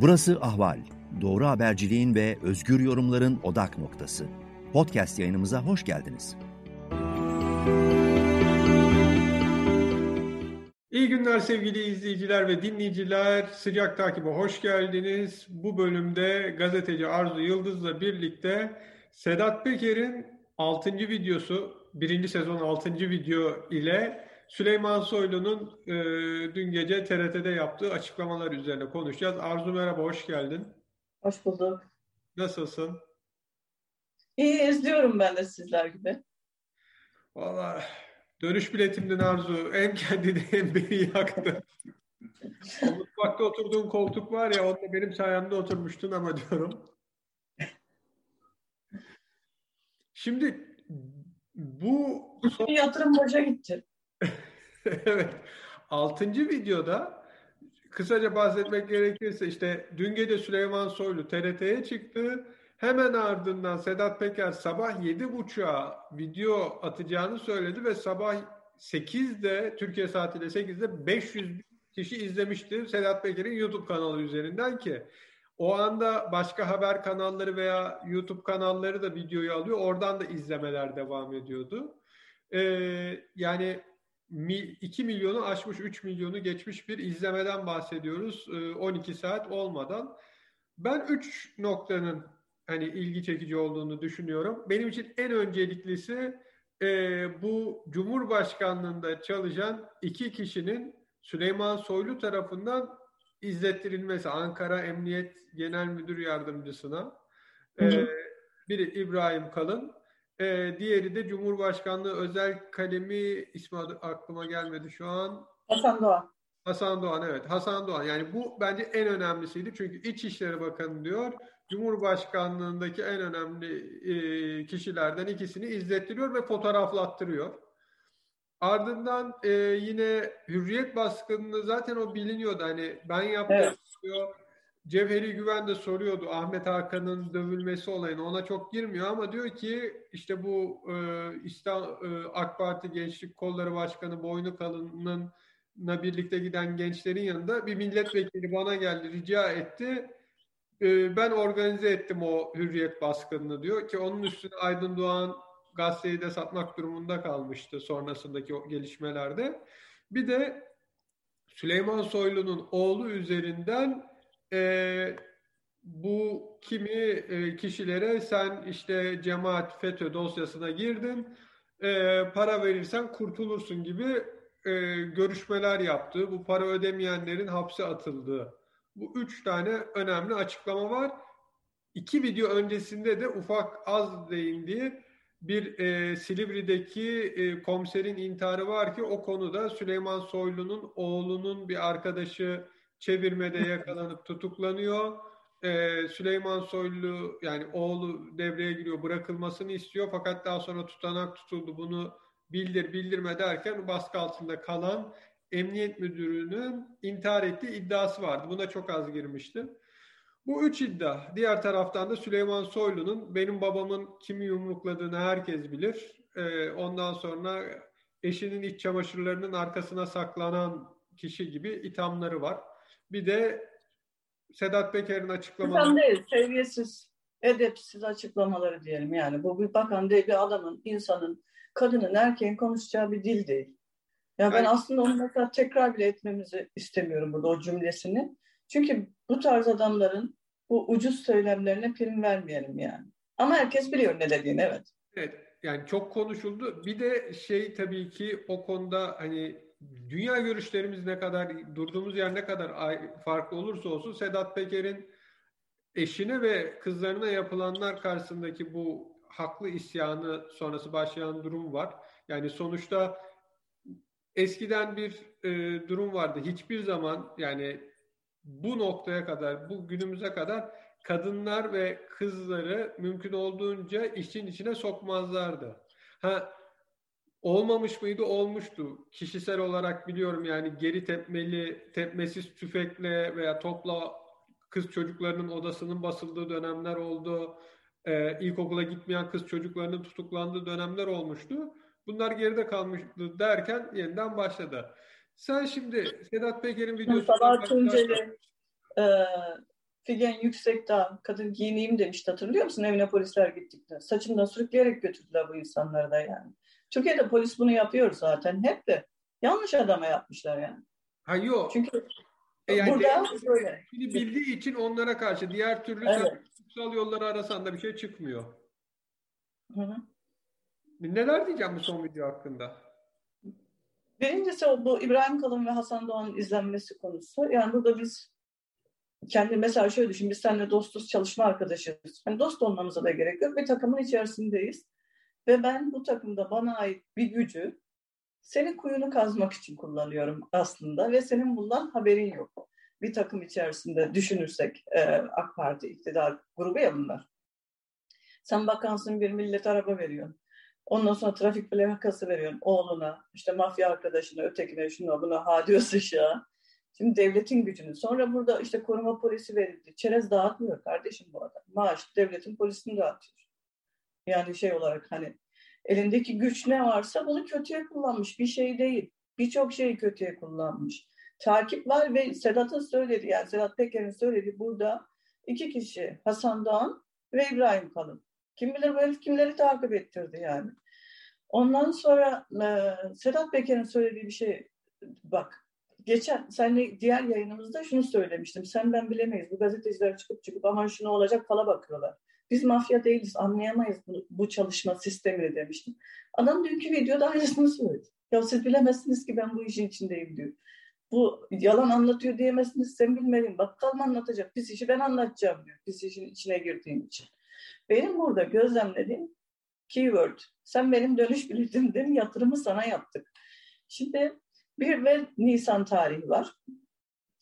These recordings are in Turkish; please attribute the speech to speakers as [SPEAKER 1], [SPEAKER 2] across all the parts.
[SPEAKER 1] Burası Ahval. Doğru haberciliğin ve özgür yorumların odak noktası. Podcast yayınımıza hoş geldiniz.
[SPEAKER 2] İyi günler sevgili izleyiciler ve dinleyiciler. Sıcak takibe hoş geldiniz. Bu bölümde gazeteci Arzu Yıldız'la birlikte Sedat Peker'in 6. videosu, 1. sezon 6. video ile Süleyman Soylu'nun e, dün gece TRT'de yaptığı açıklamalar üzerine konuşacağız. Arzu merhaba, hoş geldin.
[SPEAKER 3] Hoş bulduk.
[SPEAKER 2] Nasılsın?
[SPEAKER 3] İyi, izliyorum ben de sizler gibi.
[SPEAKER 2] Valla dönüş biletimden Arzu hem kendini hem beni yaktı. mutfakta oturduğun koltuk var ya, onda benim sayemde oturmuştun ama diyorum. Şimdi bu...
[SPEAKER 3] Son... Yatırım boşa gitti.
[SPEAKER 2] evet. Altıncı videoda kısaca bahsetmek gerekirse işte dün gece Süleyman Soylu TRT'ye çıktı. Hemen ardından Sedat Peker sabah 7.30'a video atacağını söyledi ve sabah 8'de Türkiye saatiyle 8'de 500 kişi izlemişti Sedat Peker'in YouTube kanalı üzerinden ki o anda başka haber kanalları veya YouTube kanalları da videoyu alıyor. Oradan da izlemeler devam ediyordu. Ee, yani 2 milyonu aşmış, 3 milyonu geçmiş bir izlemeden bahsediyoruz 12 saat olmadan. Ben 3 noktanın hani ilgi çekici olduğunu düşünüyorum. Benim için en önceliklisi e, bu Cumhurbaşkanlığında çalışan iki kişinin Süleyman Soylu tarafından izlettirilmesi Ankara Emniyet Genel Müdür Yardımcısına. E, biri İbrahim Kalın, e, diğeri de Cumhurbaşkanlığı özel kalemi ismi aklıma gelmedi şu an.
[SPEAKER 3] Hasan Doğan.
[SPEAKER 2] Hasan Doğan evet. Hasan Doğan. Yani bu bence en önemlisiydi. Çünkü İçişleri Bakanı diyor Cumhurbaşkanlığındaki en önemli e, kişilerden ikisini izlettiriyor ve fotoğraflattırıyor. Ardından e, yine hürriyet baskınını zaten o biliniyordu. Hani ben yaptım evet. diyor Cevheri Güven de soruyordu Ahmet Hakan'ın dövülmesi olayını. Ona çok girmiyor ama diyor ki işte bu e, İstanbul, e, AK Parti Gençlik Kolları Başkanı Boynu Kalın'ın birlikte giden gençlerin yanında bir milletvekili bana geldi rica etti. E, ben organize ettim o hürriyet baskınını diyor ki onun üstüne Aydın Doğan gazeteyi de satmak durumunda kalmıştı sonrasındaki o gelişmelerde. Bir de Süleyman Soylu'nun oğlu üzerinden e, bu kimi e, kişilere sen işte cemaat FETÖ dosyasına girdin, e, para verirsen kurtulursun gibi e, görüşmeler yaptığı, bu para ödemeyenlerin hapse atıldığı. Bu üç tane önemli açıklama var. İki video öncesinde de ufak az değindiği bir e, Silivri'deki e, komiserin intiharı var ki o konuda Süleyman Soylu'nun oğlunun bir arkadaşı çevirmede yakalanıp tutuklanıyor. Ee, Süleyman Soylu yani oğlu devreye giriyor bırakılmasını istiyor fakat daha sonra tutanak tutuldu bunu bildir bildirme derken baskı altında kalan emniyet müdürünün intihar ettiği iddiası vardı. Buna çok az girmişti. Bu üç iddia. Diğer taraftan da Süleyman Soylu'nun benim babamın kimi yumrukladığını herkes bilir. Ee, ondan sonra eşinin iç çamaşırlarının arkasına saklanan kişi gibi ithamları var. Bir de Sedat Peker'in açıklamaları.
[SPEAKER 3] Bakan değil, seviyesiz, edepsiz açıklamaları diyelim yani. Bu bir bakan değil, bir adamın, insanın, kadının, erkeğin konuşacağı bir dil değil. Ya ben aslında onu mesela tekrar bile etmemizi istemiyorum burada o cümlesini. Çünkü bu tarz adamların bu ucuz söylemlerine prim vermeyelim yani. Ama herkes biliyor ne dediğini evet.
[SPEAKER 2] Evet yani çok konuşuldu. Bir de şey tabii ki o konuda hani dünya görüşlerimiz ne kadar, durduğumuz yer ne kadar farklı olursa olsun Sedat Peker'in eşine ve kızlarına yapılanlar karşısındaki bu haklı isyanı sonrası başlayan durum var. Yani sonuçta eskiden bir e, durum vardı. Hiçbir zaman yani bu noktaya kadar, bu günümüze kadar kadınlar ve kızları mümkün olduğunca işin içine sokmazlardı. Ha Olmamış mıydı? Olmuştu. Kişisel olarak biliyorum yani geri tepmeli, tepmesiz tüfekle veya topla kız çocuklarının odasının basıldığı dönemler oldu. Ee, ilkokula gitmeyen kız çocuklarının tutuklandığı dönemler olmuştu. Bunlar geride kalmıştı derken yeniden başladı. Sen şimdi Sedat Peker'in videosunu...
[SPEAKER 3] Sabah Tunceli e, Figen Yüksekdağ kadın giyineyim demişti hatırlıyor musun evine polisler gittikte. Saçından sürükleyerek götürdüler bu insanları da yani. Türkiye'de polis bunu yapıyor zaten hep de. Yanlış adama yapmışlar yani.
[SPEAKER 2] Ha yok.
[SPEAKER 3] Çünkü
[SPEAKER 2] E yani
[SPEAKER 3] burada böyle.
[SPEAKER 2] bildiği için onlara karşı diğer türlü
[SPEAKER 3] Evet.
[SPEAKER 2] yolları arasan da bir şey çıkmıyor.
[SPEAKER 3] Hı hı.
[SPEAKER 2] Neler diyeceğim bu son video hakkında?
[SPEAKER 3] Birincisi bu İbrahim Kalın ve Hasan Doğan'ın izlenmesi konusu. Yani burada biz kendi mesela şöyle düşün biz seninle dostuz çalışma arkadaşıyız. Hani dost olmamıza da gerek yok. Bir takımın içerisindeyiz. Ve ben bu takımda bana ait bir gücü senin kuyunu kazmak için kullanıyorum aslında ve senin bundan haberin yok. Bir takım içerisinde düşünürsek e, AK Parti iktidar grubu ya bunlar. Sen bakansın bir millet araba veriyorsun. Ondan sonra trafik plakası veriyorsun oğluna, işte mafya arkadaşına, ötekine, şuna buna, hadi sıçağa. Şimdi devletin gücünü. Sonra burada işte koruma polisi verildi. Çerez dağıtmıyor kardeşim bu adam. Maaş devletin polisini dağıtıyor. Yani şey olarak hani elindeki güç ne varsa bunu kötüye kullanmış. Bir şey değil. Birçok şeyi kötüye kullanmış. Takip var ve Sedat'ın söylediği yani Sedat Peker'in söylediği burada iki kişi Hasan Doğan ve İbrahim Kalın. Kim bilir bu herif kimleri takip ettirdi yani. Ondan sonra e, Sedat Peker'in söylediği bir şey bak geçen senle diğer yayınımızda şunu söylemiştim. Sen ben bilemeyiz. Bu gazeteciler çıkıp çıkıp aman şunu olacak fala bakıyorlar. Biz mafya değiliz. Anlayamayız bu, bu çalışma sistemini demiştim. Adam dünkü videoda aynısını söyledi. Ya siz bilemezsiniz ki ben bu işin içindeyim diyor. Bu yalan anlatıyor diyemezsiniz. Sen bilmedin. Bakkal mı anlatacak? Pis işi ben anlatacağım diyor. Pis işin içine girdiğim için. Benim burada gözlemlediğim keyword. Sen benim dönüş biletimdin. Yatırımı sana yaptık. Şimdi bir ve Nisan tarihi var.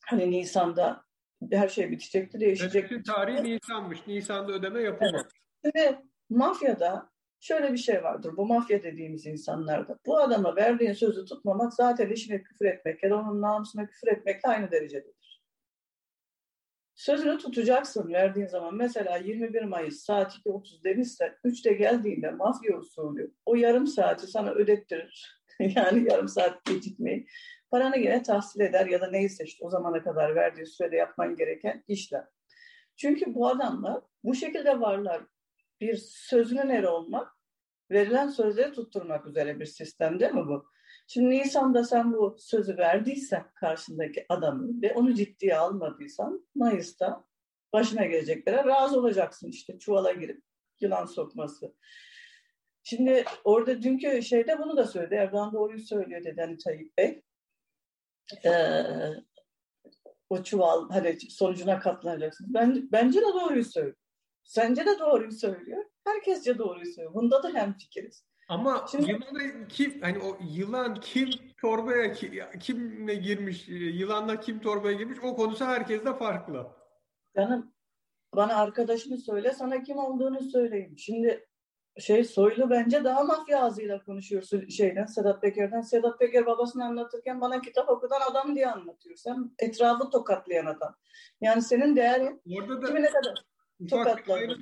[SPEAKER 3] Hani Nisan'da her şey bitecekti, değişecekti.
[SPEAKER 2] Ödeme tarihi Nisan'mış. Nisan'da ödeme yapılmadı.
[SPEAKER 3] Şimdi mafyada şöyle bir şey vardır. Bu mafya dediğimiz insanlarda. Bu adama verdiğin sözü tutmamak zaten işine küfür etmek ya da onun namusuna küfür etmekle aynı derecededir. Sözünü tutacaksın verdiğin zaman. Mesela 21 Mayıs saat 2.30 demişse 3'te geldiğinde mafya usulü o yarım saati sana ödettirir. yani yarım saat gecikmeyi. Paranı yine tahsil eder ya da neyse işte o zamana kadar verdiği sürede yapman gereken işler. Çünkü bu adamlar bu şekilde varlar. Bir sözünün eri olmak, verilen sözleri tutturmak üzere bir sistem değil mi bu? Şimdi Nisan'da sen bu sözü verdiysen karşındaki adamın ve onu ciddiye almadıysan Mayıs'ta başına geleceklere razı olacaksın işte çuvala girip yılan sokması. Şimdi orada dünkü şeyde bunu da söyledi. Erdoğan doğruyu söylüyor dedi hani Tayyip Bey. Ee, o çuval hani sonucuna katlanacaksınız. Ben, bence de doğruyu söylüyor. Sence de doğruyu söylüyor. Herkesce doğruyu söylüyor. Bunda da hemfikiriz.
[SPEAKER 2] Ama Şimdi, yılana kim hani o yılan kim torbaya kimle girmiş yılanla kim torbaya girmiş o konusu herkeste farklı.
[SPEAKER 3] Canım bana arkadaşını söyle sana kim olduğunu söyleyeyim. Şimdi şey Soylu bence daha mafya ağzıyla konuşuyor şeyden Sedat Peker'den. Sedat Peker babasını anlatırken bana kitap okudan adam diye anlatıyor. Sen etrafı tokatlayan adam. Yani senin değerin
[SPEAKER 2] Orada da
[SPEAKER 3] kimine kadar
[SPEAKER 2] tokatladı.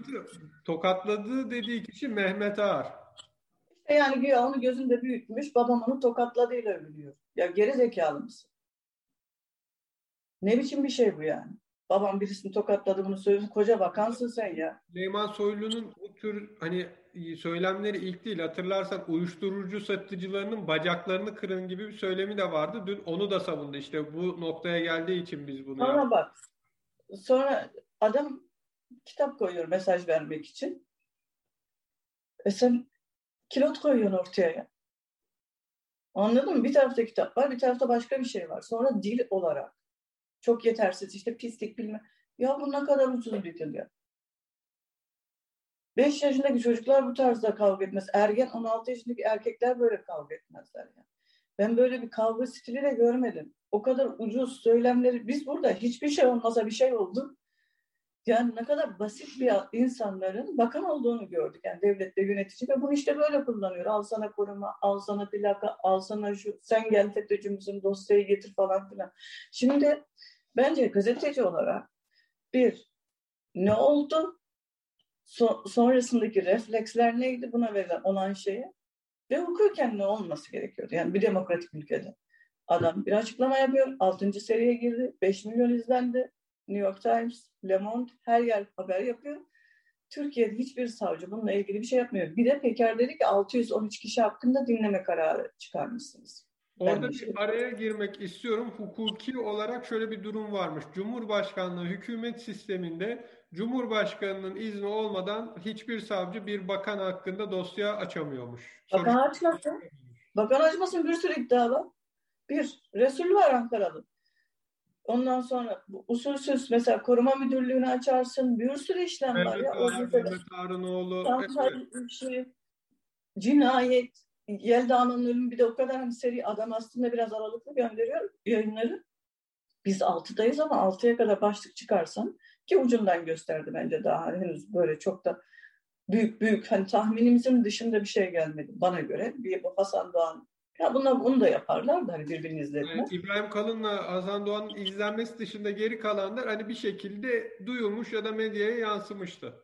[SPEAKER 2] Tokatladı dediği kişi Mehmet Ağar.
[SPEAKER 3] İşte yani güya onu gözünde büyütmüş, babam onu tokatladığıyla övülüyor. Ya geri zekalı mısın? Ne biçim bir şey bu yani? Babam birisini tokatladı bunu söylüyor. Koca bakansın sen ya.
[SPEAKER 2] Süleyman Soylu'nun bu tür hani söylemleri ilk değil. Hatırlarsan uyuşturucu satıcılarının bacaklarını kırın gibi bir söylemi de vardı. Dün onu da savundu. İşte bu noktaya geldiği için biz bunu
[SPEAKER 3] Sonra bak. Sonra adam kitap koyuyor mesaj vermek için. E sen kilot koyuyorsun ortaya ya. Anladın mı? Bir tarafta kitap var, bir tarafta başka bir şey var. Sonra dil olarak çok yetersiz işte pislik bilme. Ya bu ne kadar ucuz bir dil ya. 5 yaşındaki çocuklar bu tarzda kavga etmez. Ergen 16 yaşındaki erkekler böyle kavga etmezler. Yani. Ben böyle bir kavga stili de görmedim. O kadar ucuz söylemleri. Biz burada hiçbir şey olmasa bir şey oldu. Yani ne kadar basit bir insanların bakan olduğunu gördük. Yani devlette yönetici ve bunu işte böyle kullanıyor. Al sana koruma, al sana plaka, al sana şu, sen gel FETÖ'cümüzün dosyayı getir falan filan. Şimdi bence gazeteci olarak bir, ne oldu? So- sonrasındaki refleksler neydi buna verilen olan şeye? Ve hukuken ne olması gerekiyordu? Yani bir demokratik ülkede. Adam bir açıklama yapıyor. 6. seriye girdi. 5 milyon izlendi. New York Times, Le Monde her yer haber yapıyor. Türkiye'de hiçbir savcı bununla ilgili bir şey yapmıyor. Bir de Peker dedi ki 613 kişi hakkında dinleme kararı çıkarmışsınız.
[SPEAKER 2] Orada bir şey... araya girmek istiyorum. Hukuki olarak şöyle bir durum varmış. Cumhurbaşkanlığı hükümet sisteminde Cumhurbaşkanının izni olmadan hiçbir savcı bir bakan hakkında dosya açamıyormuş.
[SPEAKER 3] Bakan açmasın. Bakan açmasın bir sürü iddia var. Bir, Resul var Ankaralı. Ondan sonra usulsüz mesela koruma müdürlüğünü açarsın. Bir sürü işlem var.
[SPEAKER 2] Evet,
[SPEAKER 3] ya.
[SPEAKER 2] O Mehmet Harınoğlu.
[SPEAKER 3] Evet. Şey, cinayet, Yelda'nın ölümü bir de o kadar hani seri adam aslında biraz aralıklı gönderiyor yayınları. Biz altıdayız ama altıya kadar başlık çıkarsan ki ucundan gösterdi bence daha henüz böyle çok da büyük büyük hani tahminimizin dışında bir şey gelmedi bana göre. Bir Hasan Doğan ya bunlar bunu da yaparlar da hani birbirini izletme.
[SPEAKER 2] Evet, İbrahim Kalın'la Hasan Doğan'ın izlenmesi dışında geri kalanlar hani bir şekilde duyulmuş ya da medyaya yansımıştı.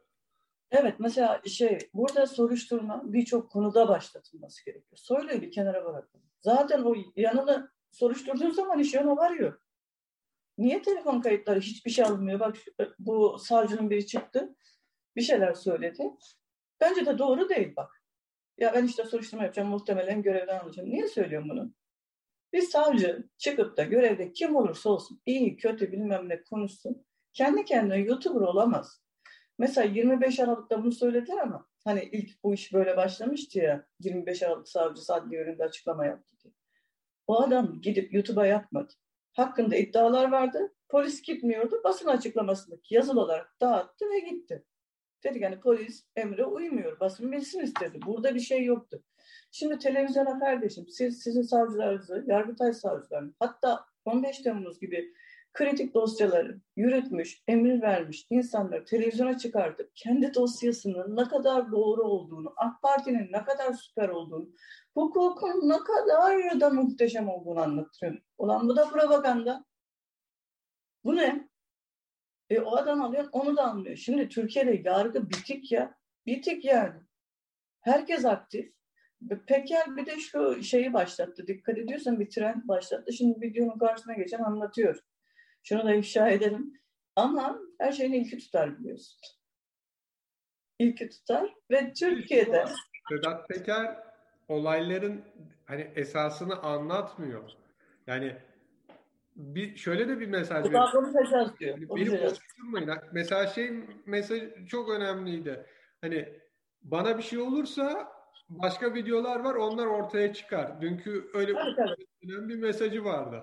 [SPEAKER 3] Evet mesela şey burada soruşturma birçok konuda başlatılması gerekiyor. Soylu'yu bir kenara bırakın. Zaten o yanını soruşturduğun zaman iş yana varıyor. Niye telefon kayıtları hiçbir şey alınmıyor? Bak bu savcının biri çıktı. Bir şeyler söyledi. Bence de doğru değil bak. Ya ben işte soruşturma yapacağım muhtemelen görevden alacağım. Niye söylüyorum bunu? Bir savcı çıkıp da görevde kim olursa olsun iyi kötü bilmem ne konuşsun. Kendi kendine YouTuber olamaz. Mesela 25 Aralık'ta bunu söylediler ama hani ilk bu iş böyle başlamıştı ya 25 Aralık savcısı adli yönünde açıklama yaptı diye. O adam gidip YouTube'a yapmadı. Hakkında iddialar vardı. Polis gitmiyordu. Basın açıklamasındaki yazılı olarak dağıttı ve gitti. Dedi yani polis emre uymuyor. Basın bilsin istedi. Burada bir şey yoktu. Şimdi televizyona kardeşim siz sizin savcılarınızı, Yargıtay savcılarını hatta 15 Temmuz gibi kritik dosyaları yürütmüş, emir vermiş insanları televizyona çıkartıp kendi dosyasının ne kadar doğru olduğunu, AK Parti'nin ne kadar süper olduğunu, hukukun ne kadar da muhteşem olduğunu anlatıyor. Ulan bu da propaganda. Bu ne? E, o adam alıyor, onu da anlıyor. Şimdi Türkiye'de yargı bitik ya. Bitik yani. Herkes aktif. Peker bir de şu şeyi başlattı. Dikkat ediyorsan bir trend başlattı. Şimdi videonun karşısına geçen anlatıyor. Şunu da ifşa edelim. Ama her şeyin ilki tutar biliyorsun. İlki tutar ve Türkiye'de
[SPEAKER 2] Sedat Peker olayların hani esasını anlatmıyor. Yani bir şöyle de bir mesaj
[SPEAKER 3] veriyor.
[SPEAKER 2] Yani beni konuşturmayın. Mesela şey mesaj çok önemliydi. Hani bana bir şey olursa başka videolar var onlar ortaya çıkar. Dünkü öyle tabii, tabii. önemli bir mesajı vardı.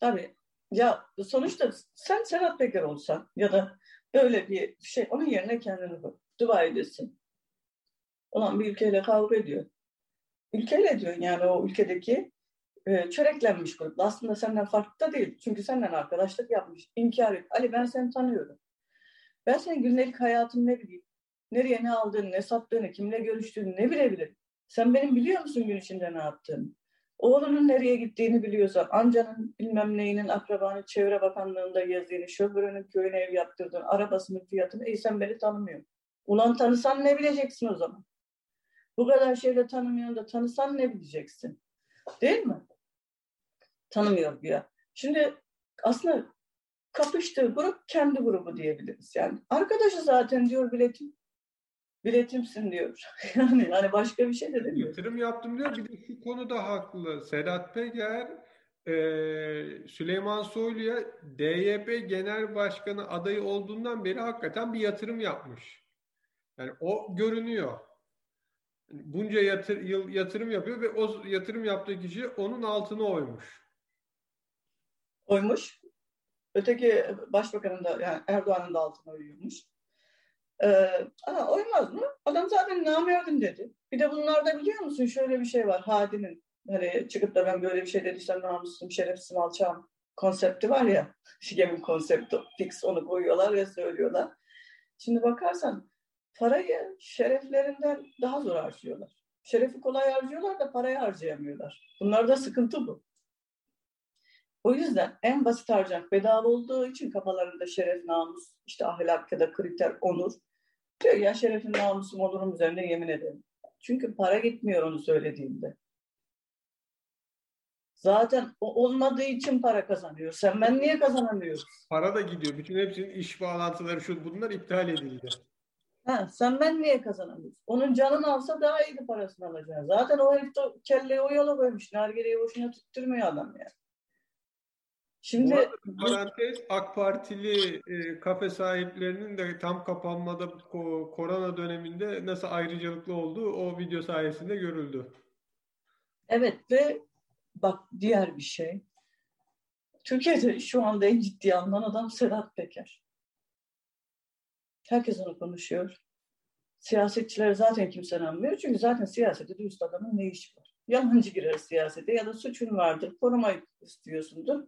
[SPEAKER 3] Tabii. Ya sonuçta sen Serhat Peker olsan ya da öyle bir şey onun yerine kendini bak. Dua edesin. Olan bir ülkeyle kavga ediyor. Ülkeyle diyor yani o ülkedeki e, çöreklenmiş grupla. Aslında senden farklı da değil. Çünkü senden arkadaşlık yapmış. İnkar et. Ali ben seni tanıyorum. Ben senin günlük hayatını ne bileyim. Nereye ne aldığını, ne sattığını, kimle görüştüğünü ne bilebilirim. Sen benim biliyor musun gün içinde ne yaptığını? Oğlunun nereye gittiğini biliyorsan, amcanın bilmem neyinin akrabanın çevre bakanlığında gezdiğini, şoförünün köyüne ev yaptırdığını, arabasının fiyatını, ey sen beni tanımıyorsun. Ulan tanısan ne bileceksin o zaman? Bu kadar şeyle tanımıyorsun da tanısan ne bileceksin? Değil mi? Tanımıyor ya. Şimdi aslında kapıştığı grup kendi grubu diyebiliriz. Yani arkadaşı zaten diyor biletim biletimsin diyor. yani yani başka bir şey de demiyor.
[SPEAKER 2] Yatırım yaptım diyor. Bir de şu konuda haklı. Sedat Peker e, Süleyman Soylu'ya DYP Genel Başkanı adayı olduğundan beri hakikaten bir yatırım yapmış. Yani o görünüyor. Bunca yatır, yıl yatırım yapıyor ve o yatırım yaptığı kişi onun altına oymuş.
[SPEAKER 3] Oymuş. Öteki başbakanın da yani Erdoğan'ın da altına oyuyormuş. Ee, aha, oymaz mı? Adam zaten namerdim dedi. Bir de bunlarda biliyor musun şöyle bir şey var Hadi'nin. Hani çıkıp da ben böyle bir şey dediysem namussuzum, şerefsizim, alçağım konsepti var ya. Şigem'in konsepti fix onu koyuyorlar ve söylüyorlar. Şimdi bakarsan parayı şereflerinden daha zor harcıyorlar. Şerefi kolay harcıyorlar da parayı harcayamıyorlar. Bunlarda sıkıntı bu. O yüzden en basit harcamak bedava olduğu için kafalarında şeref, namus, işte ahlak ya da kriter, onur Diyor ya şerefin namusum olurum üzerine yemin ederim. Çünkü para gitmiyor onu söylediğinde. Zaten o olmadığı için para kazanıyor. Sen ben niye kazanamıyoruz?
[SPEAKER 2] Para da gidiyor. Bütün hepsinin iş bağlantıları şu bunlar iptal edildi.
[SPEAKER 3] Ha, sen ben niye kazanamıyorsun? Onun canını alsa daha iyi parasını alacaksın. Zaten o herif de kelleyi o yola koymuş. Nargileyi boşuna tutturmuyor adam yani.
[SPEAKER 2] Şimdi Bu parantez AK Partili e, kafe sahiplerinin de tam kapanmada ko, korona döneminde nasıl ayrıcalıklı olduğu o video sayesinde görüldü.
[SPEAKER 3] Evet ve bak diğer bir şey. Türkiye'de şu anda en ciddi alınan adam Sedat Peker. Herkes onu konuşuyor. Siyasetçiler zaten kimse anlamıyor. Çünkü zaten siyasette dürüst adamın ne işi var? Yalancı girer siyasete ya da suçun vardır, koruma istiyorsundur.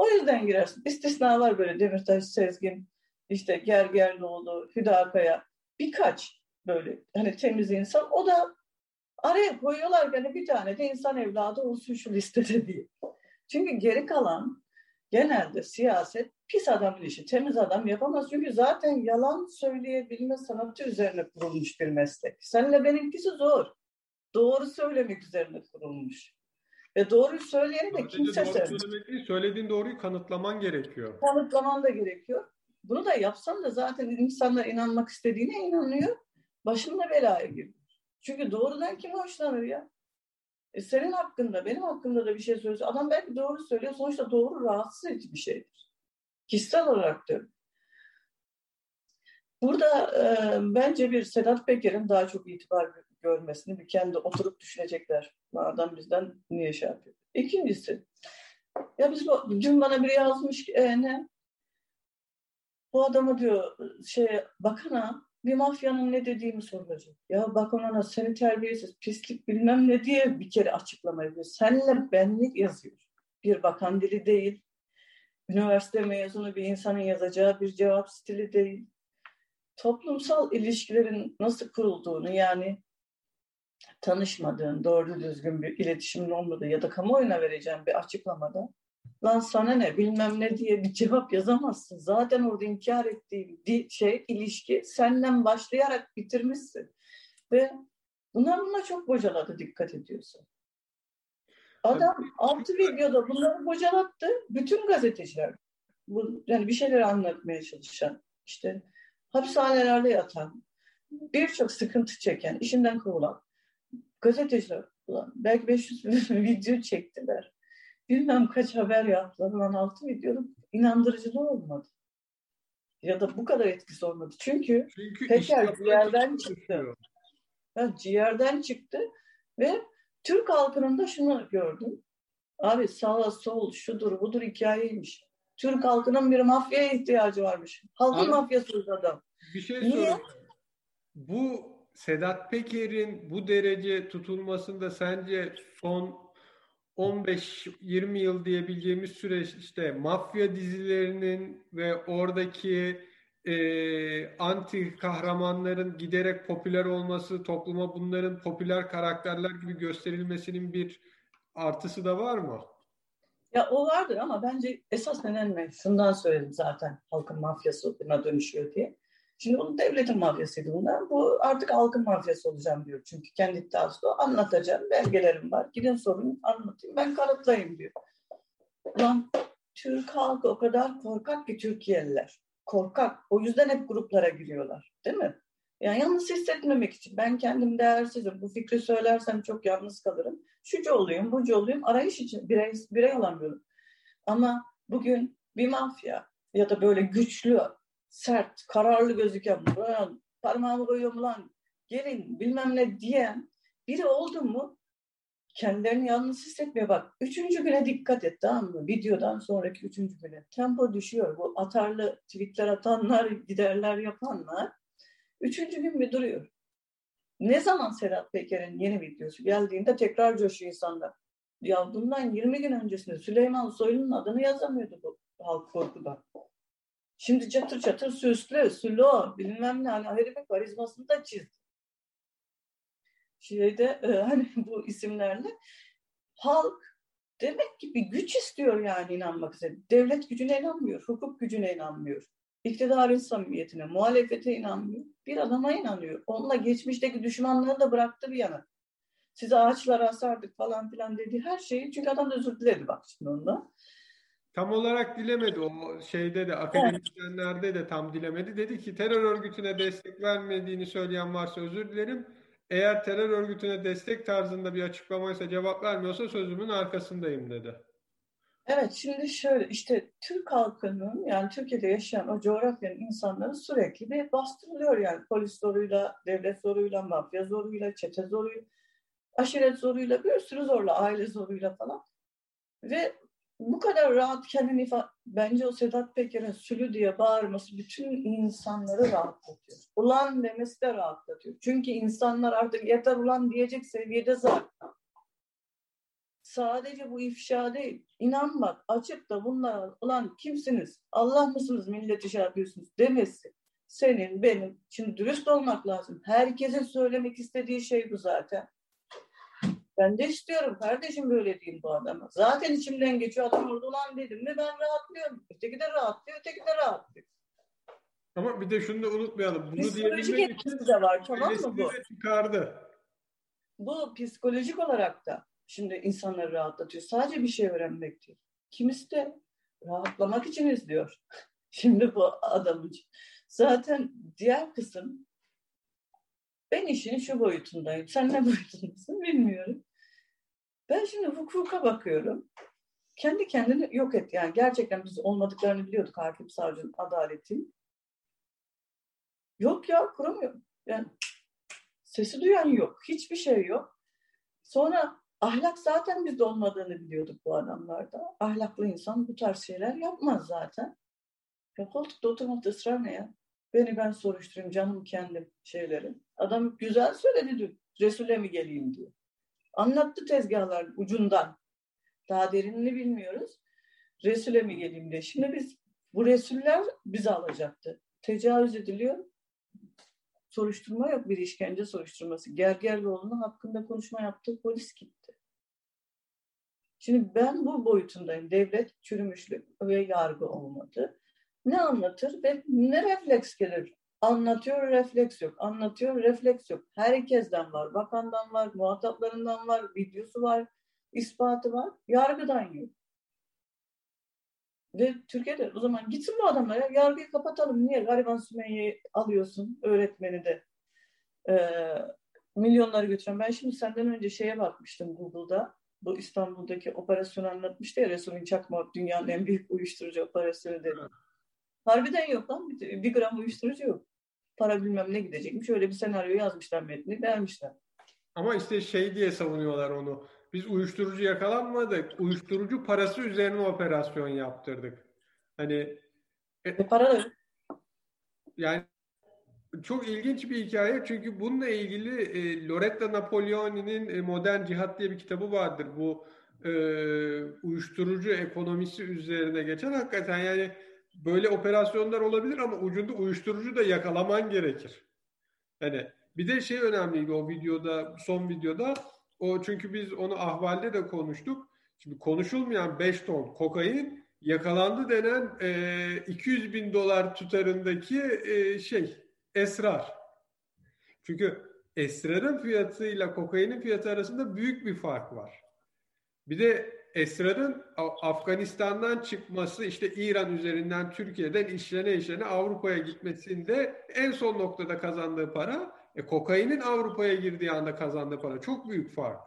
[SPEAKER 3] O yüzden girersin. İstisnalar böyle Demirtaş, Sezgin, işte Gergerlioğlu, Hüdakaya birkaç böyle hani temiz insan. O da araya koyuyorlar yani bir tane de insan evladı olsun şu listede diye. Çünkü geri kalan genelde siyaset pis adamın işi. Temiz adam yapamaz. Çünkü zaten yalan söyleyebilme sanatı üzerine kurulmuş bir meslek. Seninle benimkisi zor. Doğru söylemek üzerine kurulmuş. Ve doğruyu söyleyeni de kimse
[SPEAKER 2] söylemiyor. Söylediğin doğruyu kanıtlaman gerekiyor.
[SPEAKER 3] Kanıtlaman da gerekiyor. Bunu da yapsan da zaten insanlar inanmak istediğine inanıyor. Başında belaya giriyor. Çünkü doğrudan kim hoşlanır ya? E senin hakkında, benim hakkında da bir şey söylüyorsa adam belki doğru söylüyor. Sonuçta doğru rahatsız edici bir şeydir. Kişisel olarak da. Burada e, bence bir Sedat Peker'in daha çok itibar görmesini bir kendi oturup düşünecekler. Bu adam bizden niye şey yapıyor? İkincisi, ya biz bu, dün bana biri yazmış e, ne? Bu adamı diyor şey bakana bir mafyanın ne dediğimi soracak. Ya bak ona seni terbiyesiz, pislik bilmem ne diye bir kere açıklama yapıyor. Senle benlik yazıyor. Bir bakan dili değil. Üniversite mezunu bir insanın yazacağı bir cevap stili değil. Toplumsal ilişkilerin nasıl kurulduğunu yani tanışmadığın, doğru düzgün bir iletişimin olmadığı ya da kamuoyuna vereceğin bir açıklamada lan sana ne bilmem ne diye bir cevap yazamazsın. Zaten orada inkar ettiğin şey, ilişki senden başlayarak bitirmişsin. Ve bunlar buna çok bocaladı dikkat ediyorsun. Adam altı videoda bunları bocalattı. Bütün gazeteciler bu, yani bir şeyler anlatmaya çalışan işte hapishanelerde yatan birçok sıkıntı çeken, işinden kovulan gazeteciler ulan belki 500 video çektiler. Bilmem kaç haber yaptılar. Ulan altı videonun inandırıcılığı olmadı. Ya da bu kadar etkisi olmadı. Çünkü, Çünkü Peker ciğerden çıktı. Ya, ciğerden çıktı ve Türk halkının da şunu gördüm. Abi sağ sol şudur budur hikayeymiş. Türk halkının bir mafyaya ihtiyacı varmış. Halkın Abi, mafyası adam.
[SPEAKER 2] Bir şey Niye? Bu Sedat Peker'in bu derece tutulmasında sence son 15-20 yıl diyebileceğimiz süreçte mafya dizilerinin ve oradaki e, anti kahramanların giderek popüler olması, topluma bunların popüler karakterler gibi gösterilmesinin bir artısı da var mı?
[SPEAKER 3] Ya o vardır ama bence esas neden ne? Şundan söyledim zaten halkın mafyasına dönüşüyor diye. Şimdi bunun devletin mafyasıydı bunlar. Bu artık halkın mafyası olacağım diyor. Çünkü kendi iddiası da anlatacağım. Belgelerim var. Gidin sorun anlatayım. Ben kanıtlayayım diyor. Lan Türk halkı o kadar korkak ki Türkiye'liler. Korkak. O yüzden hep gruplara giriyorlar. Değil mi? Yani yalnız hissetmemek için. Ben kendim değersizim. Bu fikri söylersem çok yalnız kalırım. Şucu olayım, bucu olayım. Arayış için birey, birey olamıyorum. Ama bugün bir mafya ya da böyle güçlü sert, kararlı gözüken, lan, parmağımı koyuyorum lan, gelin bilmem ne diyen biri oldu mu kendilerini yalnız hissetmiyor. Bak üçüncü güne dikkat et tamam mı? Videodan sonraki üçüncü güne. Tempo düşüyor. Bu atarlı tweetler atanlar, giderler yapanlar. Üçüncü gün bir duruyor. Ne zaman Sedat Peker'in yeni videosu geldiğinde tekrar coşuyor insanlar. Ya bundan 20 gün öncesinde Süleyman Soylu'nun adını yazamıyordu bu halk korkudan. Şimdi çatır çatır süslü, sülo, bilmem ne hani herifin karizmasını da çizdi. Şeyde e, hani bu isimlerle halk demek ki bir güç istiyor yani inanmak üzere. Devlet gücüne inanmıyor, hukuk gücüne inanmıyor. İktidarın samimiyetine, muhalefete inanmıyor. Bir adama inanıyor. Onunla geçmişteki düşmanlığı da bıraktı bir yana. size ağaçlara asardık falan filan dedi her şeyi. Çünkü adam da özür diledi bak şimdi ondan.
[SPEAKER 2] Tam olarak dilemedi o şeyde de akademisyenlerde de tam dilemedi. Dedi ki terör örgütüne destek vermediğini söyleyen varsa özür dilerim. Eğer terör örgütüne destek tarzında bir açıklamaysa cevap vermiyorsa sözümün arkasındayım dedi.
[SPEAKER 3] Evet şimdi şöyle işte Türk halkının yani Türkiye'de yaşayan o coğrafyanın insanları sürekli bir bastırılıyor yani polis zoruyla, devlet zoruyla, mafya zoruyla, çete zoruyla, aşiret zoruyla, bir sürü zorla, aile zoruyla falan. Ve bu kadar rahat kendini ifade... Bence o Sedat Peker'in sülü diye bağırması bütün insanları rahatlatıyor. Ulan demesi de rahatlatıyor. Çünkü insanlar artık yeter ulan diyecek seviyede zaten. Sadece bu ifşa değil. İnan bak açık da bunlar ulan kimsiniz? Allah mısınız milleti şey yapıyorsunuz demesi. Senin, benim. Şimdi dürüst olmak lazım. Herkesin söylemek istediği şey bu zaten. Ben de istiyorum kardeşim böyle diyeyim bu adama. Zaten içimden geçiyor adam orada ulan dedim mi ben rahatlıyorum. Öteki de rahatlıyor, öteki de rahatlıyor.
[SPEAKER 2] Ama bir de şunu da unutmayalım. Bunu
[SPEAKER 3] psikolojik etkisi de var tamam mı bu?
[SPEAKER 2] Çıkardı.
[SPEAKER 3] Bu psikolojik olarak da şimdi insanları rahatlatıyor. Sadece bir şey öğrenmek değil. Kimisi de rahatlamak için izliyor. şimdi bu adamın. Zaten diğer kısım ben işin şu boyutundayım. Sen ne boyutundasın bilmiyorum. Ben şimdi hukuka bakıyorum. Kendi kendini yok et. Yani gerçekten biz olmadıklarını biliyorduk hakim savcının adaletin. Yok ya kuramıyor. Yani sesi duyan yok. Hiçbir şey yok. Sonra ahlak zaten bizde olmadığını biliyorduk bu adamlarda. Ahlaklı insan bu tarz şeyler yapmaz zaten. Ya koltukta oturmakta ısrar ne ya? Beni ben soruşturayım canım kendim şeyleri. Adam güzel söyledi Resul'e mi geleyim diye. Anlattı tezgahlar ucundan. Daha derinini bilmiyoruz. Resul'e mi geleyim diye. Şimdi biz bu Resuller bizi alacaktı. Tecavüz ediliyor. Soruşturma yok. Bir işkence soruşturması. Gergerlioğlu'nun hakkında konuşma yaptı. Polis gitti. Şimdi ben bu boyutundayım. Devlet çürümüşlük ve yargı olmadı. Ne anlatır ve ne refleks gelir Anlatıyor, refleks yok. Anlatıyor, refleks yok. Herkesten var. Bakandan var, muhataplarından var, videosu var, ispatı var. Yargıdan yok. Ve Türkiye'de o zaman gitsin bu adamlar ya. Yargıyı kapatalım. Niye? Gariban Sümeyye'yi alıyorsun, öğretmeni de. Ee, milyonları götüren. Ben şimdi senden önce şeye bakmıştım Google'da. Bu İstanbul'daki operasyonu anlatmıştı ya Resulün Çakmak dünyanın en büyük uyuşturucu operasyonu dedi. Harbiden yok lan. Bir, bir gram uyuşturucu yok para bilmem ne gidecekmiş. Öyle bir senaryo yazmışlar metni vermişler.
[SPEAKER 2] Ama işte şey diye savunuyorlar onu. Biz uyuşturucu yakalanmadık. Uyuşturucu parası üzerine operasyon yaptırdık. Hani
[SPEAKER 3] e, e para da
[SPEAKER 2] yani çok ilginç bir hikaye çünkü bununla ilgili e, Loretta Napoleoni'nin e, Modern Cihat diye bir kitabı vardır. Bu e, uyuşturucu ekonomisi üzerine geçen hakikaten yani böyle operasyonlar olabilir ama ucunda uyuşturucu da yakalaman gerekir. Yani bir de şey önemliydi o videoda, son videoda. O çünkü biz onu ahvalde de konuştuk. Şimdi konuşulmayan 5 ton kokain yakalandı denen e, 200 bin dolar tutarındaki e, şey esrar. Çünkü esrarın fiyatıyla kokainin fiyatı arasında büyük bir fark var. Bir de esrarın Afganistan'dan çıkması işte İran üzerinden Türkiye'den işlene işlene Avrupa'ya gitmesinde en son noktada kazandığı para e, kokainin Avrupa'ya girdiği anda kazandığı para çok büyük fark.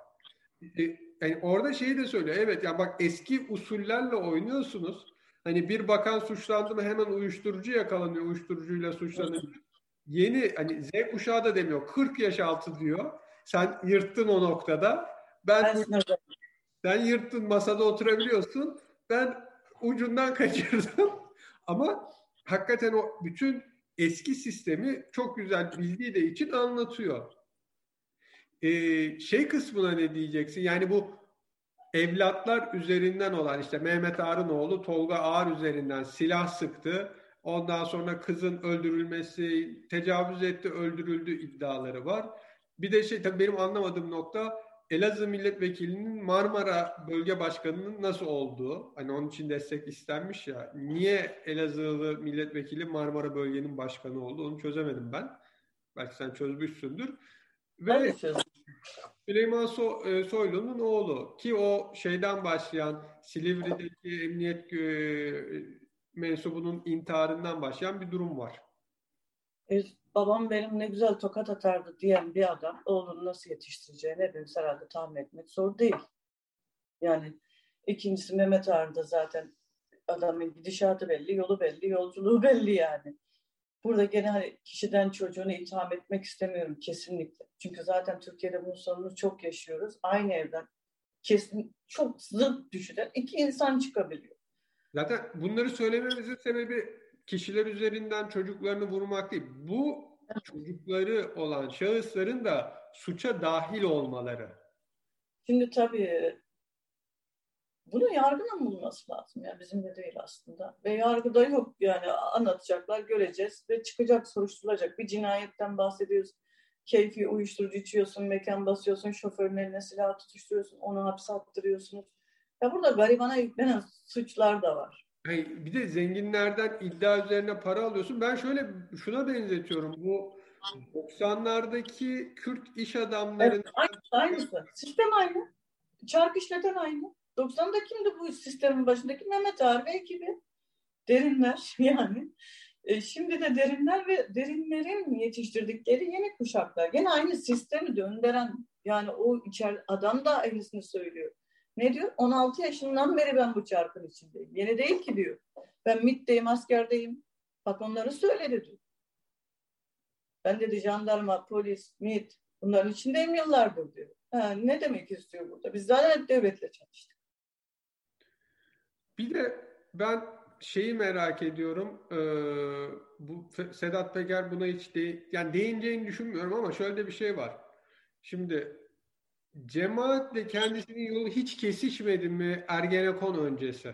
[SPEAKER 2] E, yani orada şeyi de söylüyor. Evet ya yani bak eski usullerle oynuyorsunuz. Hani bir bakan suçlandı mı hemen uyuşturucu yakalanıyor. Uyuşturucuyla suçlanıyor. Yeni hani Z kuşağı da demiyor. 40 yaş altı diyor. Sen yırttın o noktada. Ben, ben sen yırttın masada oturabiliyorsun. Ben ucundan kaçırdım. Ama hakikaten o bütün eski sistemi çok güzel bildiği de için anlatıyor. Ee, şey kısmına ne diyeceksin? Yani bu evlatlar üzerinden olan işte Mehmet Ağrınoğlu Tolga Ağar üzerinden silah sıktı. Ondan sonra kızın öldürülmesi, tecavüz etti, öldürüldü iddiaları var. Bir de şey tabii benim anlamadığım nokta Elazığ milletvekilinin Marmara Bölge Başkanı'nın nasıl olduğu, hani onun için destek istenmiş ya, niye Elazığlı milletvekili Marmara Bölge'nin başkanı oldu onu çözemedim ben. Belki sen çözmüşsündür. Ve Süleyman so e, Soylu'nun oğlu ki o şeyden başlayan Silivri'deki emniyet e, mensubunun intiharından başlayan bir durum var.
[SPEAKER 3] E, babam benim ne güzel tokat atardı diyen bir adam oğlunu nasıl yetiştireceğini hepimiz herhalde tahmin etmek zor değil. Yani ikincisi Mehmet Ağar'da zaten adamın gidişatı belli, yolu belli, yolculuğu belli yani. Burada gene hani kişiden çocuğunu itham etmek istemiyorum kesinlikle. Çünkü zaten Türkiye'de bunun sorununu çok yaşıyoruz. Aynı evden kesin çok zıt düşünen iki insan çıkabiliyor.
[SPEAKER 2] Zaten bunları söylememizin sebebi kişiler üzerinden çocuklarını vurmak değil. Bu çocukları olan şahısların da suça dahil olmaları.
[SPEAKER 3] Şimdi tabii bunu yargının bulması lazım. Yani bizim de değil aslında. Ve yargıda yok yani anlatacaklar, göreceğiz ve çıkacak, soruşturulacak. Bir cinayetten bahsediyoruz. Keyfi uyuşturucu içiyorsun, mekan basıyorsun, şoförün eline silah tutuşturuyorsun, onu hapse attırıyorsunuz. Ya burada garibana yüklenen suçlar da var.
[SPEAKER 2] Yani bir de zenginlerden iddia üzerine para alıyorsun. Ben şöyle şuna benzetiyorum. Bu 90'lardaki Kürt iş adamlarının... Evet,
[SPEAKER 3] aynı, aynısı. Sistem aynı. Çark işleten aynı. 90'da kimdi bu sistemin başındaki? Mehmet Ağar ve ekibi. Derinler yani. E, şimdi de derinler ve derinlerin yetiştirdikleri yeni kuşaklar. Gene aynı sistemi döndüren yani o içer adam da aynısını söylüyor. Ne diyor? 16 yaşından beri ben bu çarkın içindeyim. Yeni değil ki diyor. Ben MIT'teyim, askerdeyim. Bak onları söyledi diyor. Ben dedi jandarma, polis, MIT bunların içindeyim yıllardır diyor. Ha, ne demek istiyor burada? Biz zaten hep devletle çalıştık.
[SPEAKER 2] Bir de ben şeyi merak ediyorum. E, bu Sedat Peker buna hiç de, yani değineceğini düşünmüyorum ama şöyle bir şey var. Şimdi cemaatle kendisinin yolu hiç kesişmedi mi Ergenekon öncesi?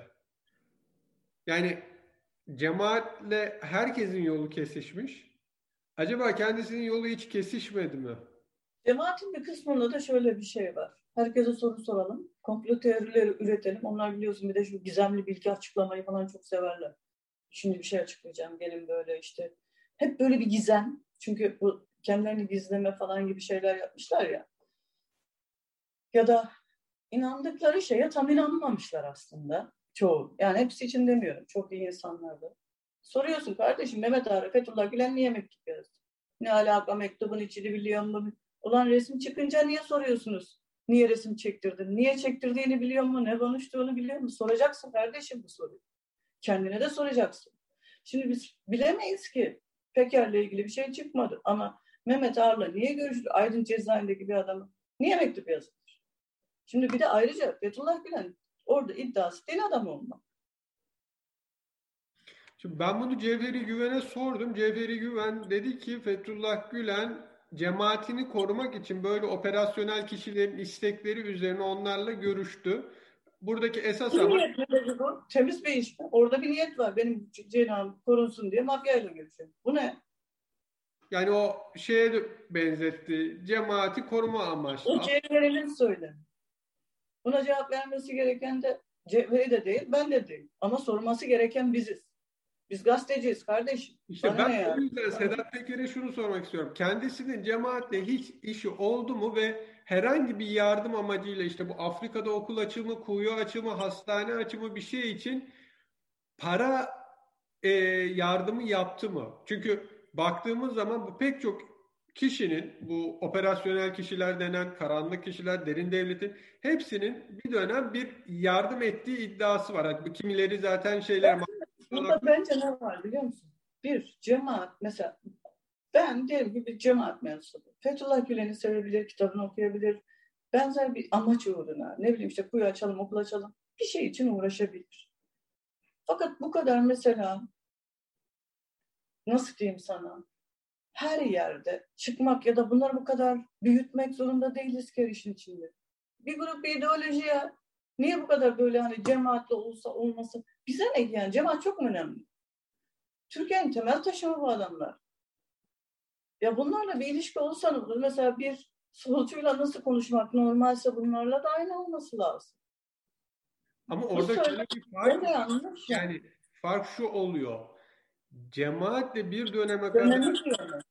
[SPEAKER 2] Yani cemaatle herkesin yolu kesişmiş. Acaba kendisinin yolu hiç kesişmedi mi?
[SPEAKER 3] Cemaatin bir kısmında da şöyle bir şey var. Herkese soru soralım. Komplo teorileri üretelim. Onlar biliyorsun bir de şu gizemli bilgi açıklamayı falan çok severler. Şimdi bir şey açıklayacağım. Gelin böyle işte. Hep böyle bir gizem. Çünkü bu kendilerini gizleme falan gibi şeyler yapmışlar ya. Ya da inandıkları şeye tam inanmamışlar aslında çoğu. Yani hepsi için demiyorum. Çok iyi insanlardı. Soruyorsun kardeşim Mehmet Ağrı, Fethullah Gülen niye mektup yazdı? Ne alaka mektubun içini biliyor mu? Ulan resim çıkınca niye soruyorsunuz? Niye resim çektirdin? Niye çektirdiğini biliyor mu? Ne konuştuğunu biliyor mu? Soracaksın kardeşim bu soruyu. Kendine de soracaksın. Şimdi biz bilemeyiz ki Peker'le ilgili bir şey çıkmadı ama Mehmet Ağar'la niye görüştü? Aydın cezaevindeki bir adamı niye mektup yazılır? Şimdi bir de ayrıca Fethullah Gülen orada iddiası din adamı olmak.
[SPEAKER 2] Şimdi ben bunu Cevheri Güven'e sordum. Cevheri Güven dedi ki Fethullah Gülen cemaatini korumak için böyle operasyonel kişilerin istekleri üzerine onlarla görüştü. Buradaki esas
[SPEAKER 3] ama... bu? Temiz bir iş? Orada bir niyet var. Benim cenahım korunsun diye mafyayla görüşüyor. Bu ne?
[SPEAKER 2] Yani o şeye benzetti. Cemaati koruma amaçlı.
[SPEAKER 3] O Cevheri'nin söylemi. Buna cevap vermesi gereken de Cevheri de değil, ben de değil. Ama sorması gereken biziz. Biz gazeteciyiz kardeşim.
[SPEAKER 2] İşte Bana ben o yüzden Sedat Peker'e şunu sormak istiyorum. Kendisinin cemaatle hiç işi oldu mu ve herhangi bir yardım amacıyla işte bu Afrika'da okul açımı, kuyu açımı, hastane açımı bir şey için para e, yardımı yaptı mı? Çünkü baktığımız zaman bu pek çok kişinin bu operasyonel kişiler denen karanlık kişiler, derin devletin hepsinin bir dönem bir yardım ettiği iddiası var. Kimileri zaten şeyler
[SPEAKER 3] Burada bence ne var biliyor musun? Bir, cemaat mesela ben diyelim ki bir cemaat mensubu. Fethullah Gülen'i sevebilir, kitabını okuyabilir. Benzer bir amaç uğruna ne bileyim işte kuyu açalım, okul açalım. Bir şey için uğraşabilir. Fakat bu kadar mesela nasıl diyeyim sana her yerde çıkmak ya da bunları bu kadar büyütmek zorunda değiliz ki işin içinde. Bir grup bir ideolojiye niye bu kadar böyle hani cemaatle olsa olmasın bize ne yani cemaat çok önemli. Türkiye'nin temel taşı bu adamlar. Ya bunlarla bir ilişki olsa mesela bir solcuyla nasıl konuşmak normalse bunlarla da aynı olması lazım.
[SPEAKER 2] Ama orada şöyle bir fark yani fark şu oluyor. Cemaatle bir döneme kadar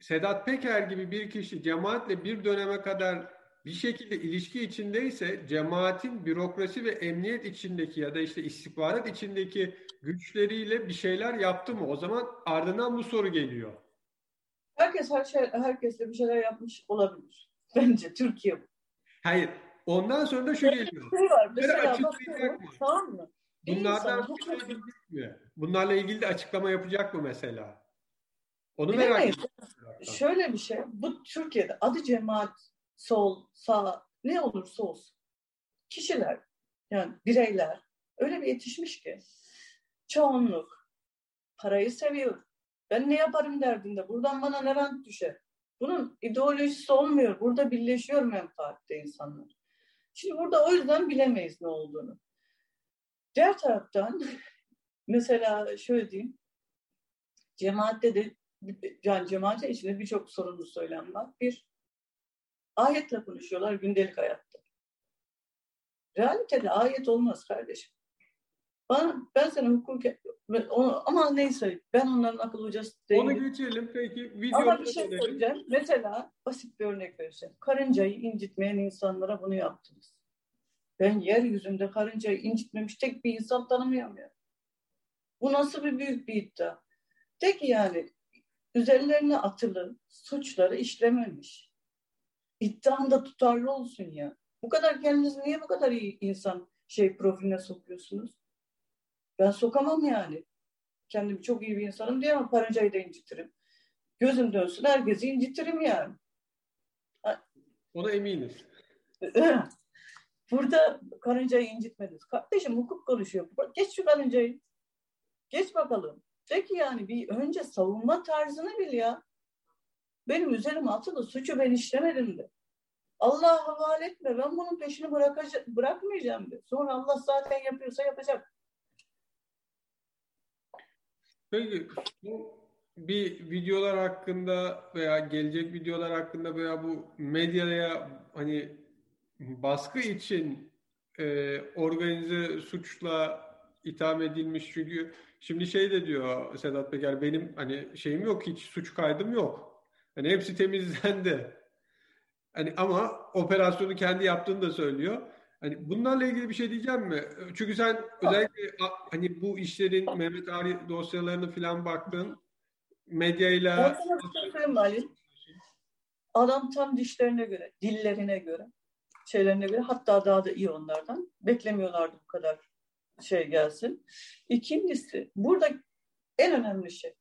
[SPEAKER 2] Sedat Peker gibi bir kişi cemaatle bir döneme kadar bir şekilde ilişki içindeyse cemaatin bürokrasi ve emniyet içindeki ya da işte istihbarat içindeki güçleriyle bir şeyler yaptı mı? O zaman ardından bu soru geliyor.
[SPEAKER 3] Herkes her şey herkesle bir şeyler yapmış olabilir. Bence Türkiye bu.
[SPEAKER 2] Hayır. Ondan sonra da şu geliyor.
[SPEAKER 3] Şey var. Mesela bakıyorum, tamam mı?
[SPEAKER 2] Bunlardan Bunlarla ilgili de açıklama yapacak mı mesela? Onu merak ediyorum.
[SPEAKER 3] Şöyle bir şey. Bu Türkiye'de adı cemaat, sol, sağ ne olursa olsun. Kişiler yani bireyler öyle bir yetişmiş ki çoğunluk parayı seviyor. Ben ne yaparım derdinde. Buradan bana ne rant düşer? Bunun ideolojisi olmuyor. Burada birleşiyor menfaatte insanlar. Şimdi burada o yüzden bilemeyiz ne olduğunu. Diğer taraftan mesela şöyle diyeyim. Cemaatte de yani cemaatin içinde birçok sorunlu söylem var. Bir, ayetle konuşuyorlar gündelik hayatta. Realitede ayet olmaz kardeşim. Bana, ben sana hukuk onu, ama neyse ben onların akıl hocası
[SPEAKER 2] değilim. Onu geçelim peki.
[SPEAKER 3] Video ama bir şey söyleyeceğim. Mesela basit bir örnek vereceğim. Karıncayı incitmeyen insanlara bunu yaptınız. Ben yeryüzünde karıncayı incitmemiş tek bir insan tanımıyorum ya. Bu nasıl bir büyük bir iddia? De ki yani üzerlerine atılı suçları işlememiş. İddianda tutarlı olsun ya. Bu kadar kendinizi niye bu kadar iyi insan şey profiline sokuyorsunuz? Ben sokamam yani. Kendimi çok iyi bir insanım diye ama karıncayı da incitirim. Gözüm dönsün herkesi incitirim yani.
[SPEAKER 2] Ona eminiz.
[SPEAKER 3] Burada karıncayı incitmediniz. Kardeşim hukuk konuşuyor. Geç şu karıncayı. Geç bakalım. De ki yani bir önce savunma tarzını bil ya. Benim üzerime atılı suçu ben işlemedim de. Allah'a havale etme. Ben bunun peşini bırakmayacağım de. Sonra Allah zaten yapıyorsa yapacak.
[SPEAKER 2] Peki bu bir videolar hakkında veya gelecek videolar hakkında veya bu medyaya hani baskı için e, organize suçla itham edilmiş çünkü şimdi şey de diyor Sedat Peker benim hani şeyim yok hiç suç kaydım yok. Hani hepsi temizlendi. Hani ama operasyonu kendi yaptığını da söylüyor. Hani bunlarla ilgili bir şey diyeceğim mi? Çünkü sen özellikle hani bu işlerin Mehmet Ali dosyalarını falan baktın. Medyayla...
[SPEAKER 3] Şey Adam tam dişlerine göre, dillerine göre, şeylerine göre hatta daha da iyi onlardan. Beklemiyorlardı bu kadar şey gelsin. İkincisi burada en önemli şey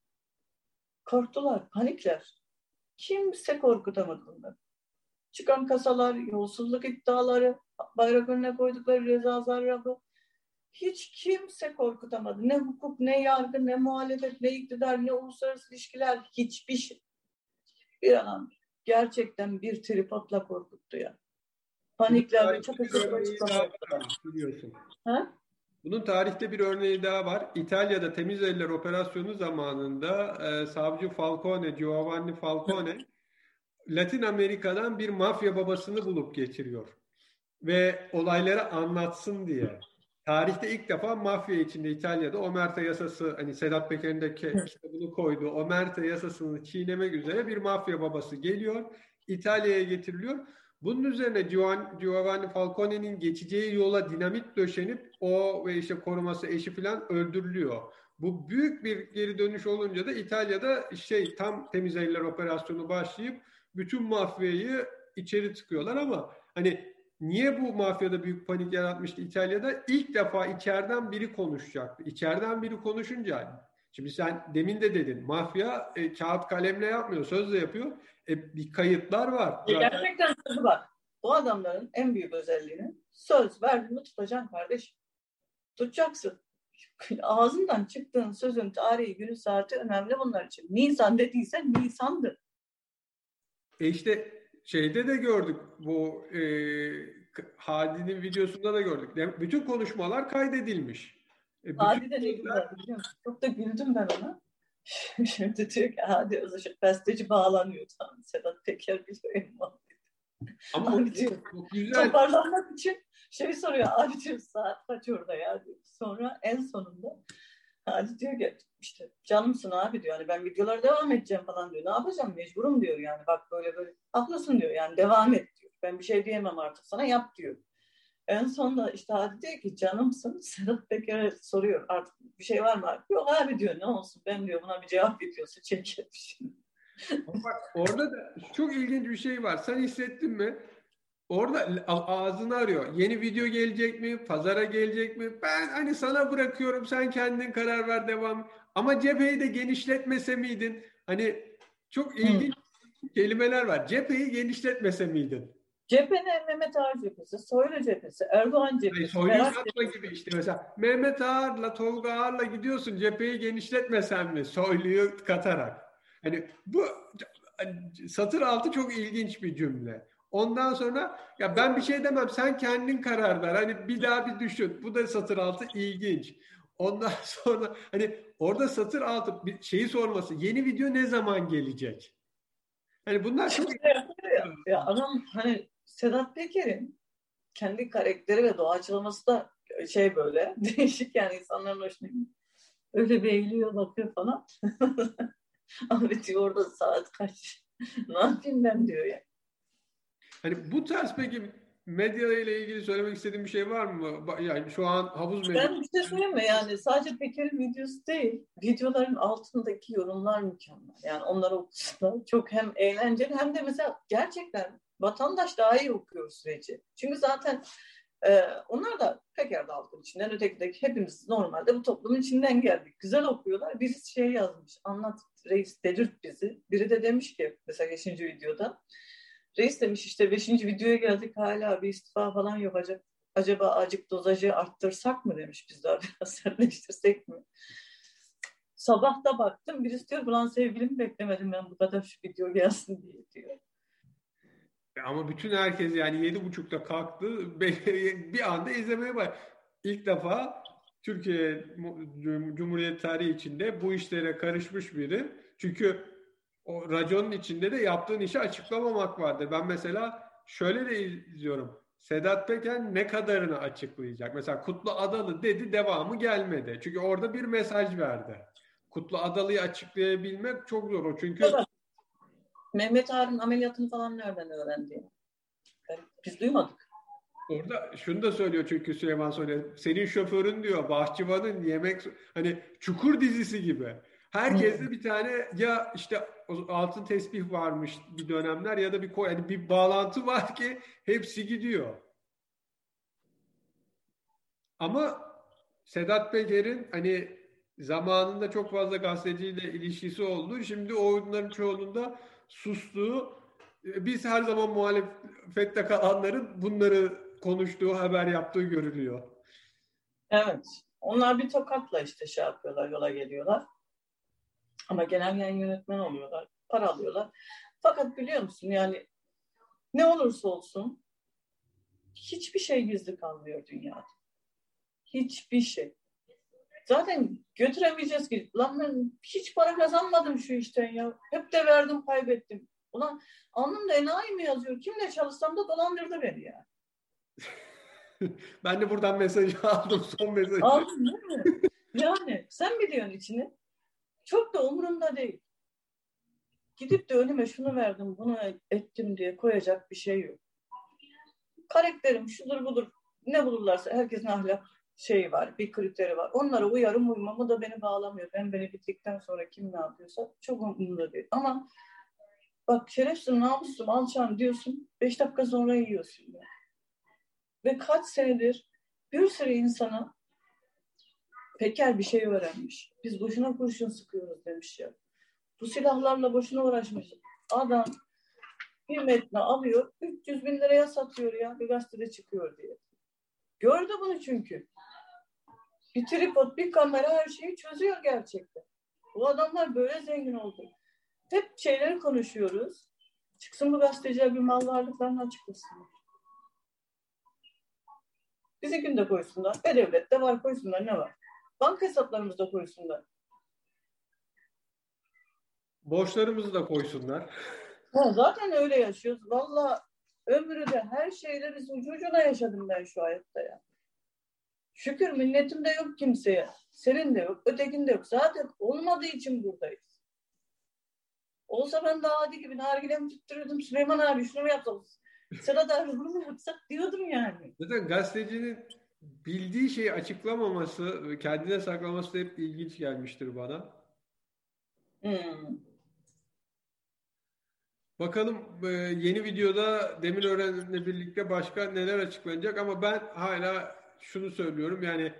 [SPEAKER 3] korktular, panikler. Kimse korkutamadı bunları. Çıkan kasalar, yolsuzluk iddiaları, bayrak önüne koydukları Reza Zarrab'ı hiç kimse korkutamadı. Ne hukuk, ne yargı, ne muhalefet, ne iktidar, ne uluslararası ilişkiler hiçbir şey. Bir an gerçekten bir tripodla korkuttu ya. Panikler ve çok hızlı açıklamalar.
[SPEAKER 2] Bunun tarihte bir örneği daha var. İtalya'da temiz eller operasyonu zamanında e, savcı Falcone, Giovanni Falcone Latin Amerika'dan bir mafya babasını bulup getiriyor. Ve olayları anlatsın diye. Tarihte ilk defa mafya içinde İtalya'da Omerta yasası hani Sedat Peker'in de kitabını koyduğu Omerta yasasını çiğnemek üzere bir mafya babası geliyor. İtalya'ya getiriliyor. Bunun üzerine Giovanni Falcone'nin geçeceği yola dinamit döşenip o ve işte koruması eşi falan öldürülüyor. Bu büyük bir geri dönüş olunca da İtalya'da şey tam temiz eller operasyonu başlayıp bütün mafyayı içeri tıkıyorlar ama hani niye bu mafyada büyük panik yaratmıştı İtalya'da? İlk defa içeriden biri konuşacaktı. İçeriden biri konuşunca şimdi sen demin de dedin mafya e, kağıt kalemle yapmıyor sözle yapıyor. E, bir kayıtlar var.
[SPEAKER 3] E, gerçekten sözü var. Bu adamların en büyük özelliğini söz verdiğini tutacaksın kardeş. Tutacaksın. Ağzından çıktığın sözün tarihi, günü, saati önemli bunlar için. Nisan dediysen Nisan'dır.
[SPEAKER 2] E işte şeyde de gördük bu e, Hadi'nin videosunda da gördük. Bütün konuşmalar kaydedilmiş.
[SPEAKER 3] E, Hadi de ne güzel Çok da güldüm ben ona. Şimdi diyor ki Hadi Özışık besteci bağlanıyor. Tamam Sedat Peker biliyor Ama abi diyor, çok güzel. toparlanmak için şey soruyor. Abi diyor saat kaç orada ya diyor. Sonra en sonunda Hadi diyor ki işte canımsın abi diyor. Yani ben videolara devam edeceğim falan diyor. Ne yapacağım mecburum diyor yani. Bak böyle böyle haklısın diyor yani devam et diyor. Ben bir şey diyemem artık sana yap diyor. En sonunda işte Hadi diyor ki canımsın. Sedat Peker'e soruyor artık bir şey var mı? Yok abi diyor ne olsun ben diyor buna bir cevap videosu çekerim.
[SPEAKER 2] Bak orada da çok ilginç bir şey var. Sen hissettin mi? Orada ağzını arıyor. Yeni video gelecek mi? Pazara gelecek mi? Ben hani sana bırakıyorum. Sen kendin karar ver devam. Ama cepheyi de genişletmese miydin? Hani çok ilginç hmm. kelimeler var. Cepheyi genişletmese miydin?
[SPEAKER 3] Cephe ne? Mehmet Ağar cephesi, Soylu cephesi, Erdoğan cephesi.
[SPEAKER 2] Soylu satma gibi işte mesela. Mehmet Ağar'la Tolga Ağar'la gidiyorsun cepheyi genişletmesen mi? Soylu'yu katarak. Hani bu satır altı çok ilginç bir cümle. Ondan sonra ya ben bir şey demem sen kendin karar ver. Hani bir daha bir düşün. Bu da satır altı ilginç. Ondan sonra hani orada satır altı bir şeyi sorması. Yeni video ne zaman gelecek? Hani bunlar çok
[SPEAKER 3] ya, ya adam hani Sedat Peker'in kendi karakteri ve doğaçlaması da şey böyle değişik yani insanların hoşuna gidiyor. Öyle beğiliyor bakıyor falan. Abi diyor orada saat kaç? ne yapayım ben diyor ya.
[SPEAKER 2] Hani bu tarz peki medya ile ilgili söylemek istediğim bir şey var mı? Yani şu an havuz
[SPEAKER 3] medya... Ben bir şey söyleyeyim mi? Yani sadece Peker'in videosu değil, videoların altındaki yorumlar mükemmel. Yani onları okusunlar. Çok hem eğlenceli hem de mesela gerçekten vatandaş daha iyi okuyor süreci. Çünkü zaten e, onlar da Peker halkın içinden, öteki de hepimiz normalde bu toplumun içinden geldik. Güzel okuyorlar. Birisi şey yazmış, anlat reis delirt bizi. Biri de demiş ki mesela 5. videoda reis demiş işte 5. videoya geldik hala bir istifa falan yok. Acaba, acaba acık dozajı arttırsak mı demiş biz daha biraz sertleştirsek mi? Sabah da baktım birisi diyor ulan sevgilim beklemedim ben bu kadar şu video gelsin diye diyor.
[SPEAKER 2] Ama bütün herkes yani yedi buçukta kalktı bir anda izlemeye bak. İlk defa Türkiye Cumhuriyet tarihi içinde bu işlere karışmış biri. Çünkü o raconun içinde de yaptığın işi açıklamamak vardır. Ben mesela şöyle de izliyorum. Sedat Peker ne kadarını açıklayacak? Mesela Kutlu Adalı dedi devamı gelmedi. Çünkü orada bir mesaj verdi. Kutlu Adalı'yı açıklayabilmek çok zor o. Çünkü evet.
[SPEAKER 3] Mehmet Ağar'ın ameliyatını falan nereden öğrendi? Biz duymadık.
[SPEAKER 2] Orada şunu da söylüyor çünkü Süleyman söylüyor. Senin şoförün diyor bahçıvanın yemek hani çukur dizisi gibi. Herkeste bir tane ya işte altın tesbih varmış bir dönemler ya da bir yani bir bağlantı var ki hepsi gidiyor. Ama Sedat Peker'in hani zamanında çok fazla gazeteciyle ilişkisi oldu. Şimdi oyunların çoğununda sustuğu, biz her zaman muhalefette kalanların bunları konuştuğu, haber yaptığı görülüyor.
[SPEAKER 3] Evet. Onlar bir tokatla işte şey yapıyorlar, yola geliyorlar. Ama genel yayın yönetmen oluyorlar, para alıyorlar. Fakat biliyor musun yani ne olursa olsun hiçbir şey gizli kalmıyor dünyada. Hiçbir şey. Zaten götüremeyeceğiz ki. Lan ben hiç para kazanmadım şu işten ya. Hep de verdim kaybettim. Ulan alnımda enayi mi yazıyor? Kimle çalışsam da dolandırdı beni ya.
[SPEAKER 2] ben de buradan mesajı aldım. Son mesajı.
[SPEAKER 3] Aldın değil mi? yani sen biliyorsun içini. Çok da umurumda değil. Gidip de önüme şunu verdim, bunu ettim diye koyacak bir şey yok. Karakterim şudur budur. Ne bulurlarsa herkesin ahlak şeyi var, bir kriteri var. Onlara uyarım uymamı da beni bağlamıyor. Ben beni bittikten sonra kim ne yapıyorsa çok umurumda değil. Ama bak şerefsiz namussum alçağım diyorsun. Beş dakika sonra yiyorsun. Ya. Ve kaç senedir bir sürü insana Peker bir şey öğrenmiş. Biz boşuna kurşun sıkıyoruz demiş ya. Bu silahlarla boşuna uğraşmış. Adam bir metne alıyor, 300 bin liraya satıyor ya bir gazetede çıkıyor diye. Gördü bunu çünkü. Bir tripod, bir kamera her şeyi çözüyor gerçekten. Bu adamlar böyle zengin oldu. Hep şeyleri konuşuyoruz. Çıksın bu gazeteciler bir mal varlıklarını açıklasınlar. Bizi de koysunlar. E-Devlet'te var koysunlar ne var? Banka hesaplarımızda koysunlar.
[SPEAKER 2] Borçlarımızı da koysunlar.
[SPEAKER 3] Ha, zaten öyle yaşıyoruz. Valla ömrü de her şeyleri ucu ucuna yaşadım ben şu hayatta ya. Şükür minnetim de yok kimseye. Senin de yok, ötekin de yok. Zaten olmadığı için buradayız. Olsa ben daha adi gibi nargilemi tuttururdum. Süleyman abi şunu mu yapalım? Sedat abi bunu mu yapsak diyordum yani.
[SPEAKER 2] Zaten gazetecinin bildiği şeyi açıklamaması, kendine saklaması da hep ilginç gelmiştir bana. Hmm. Bakalım e, yeni videoda Demir Öğren'le birlikte başka neler açıklanacak ama ben hala şunu söylüyorum yani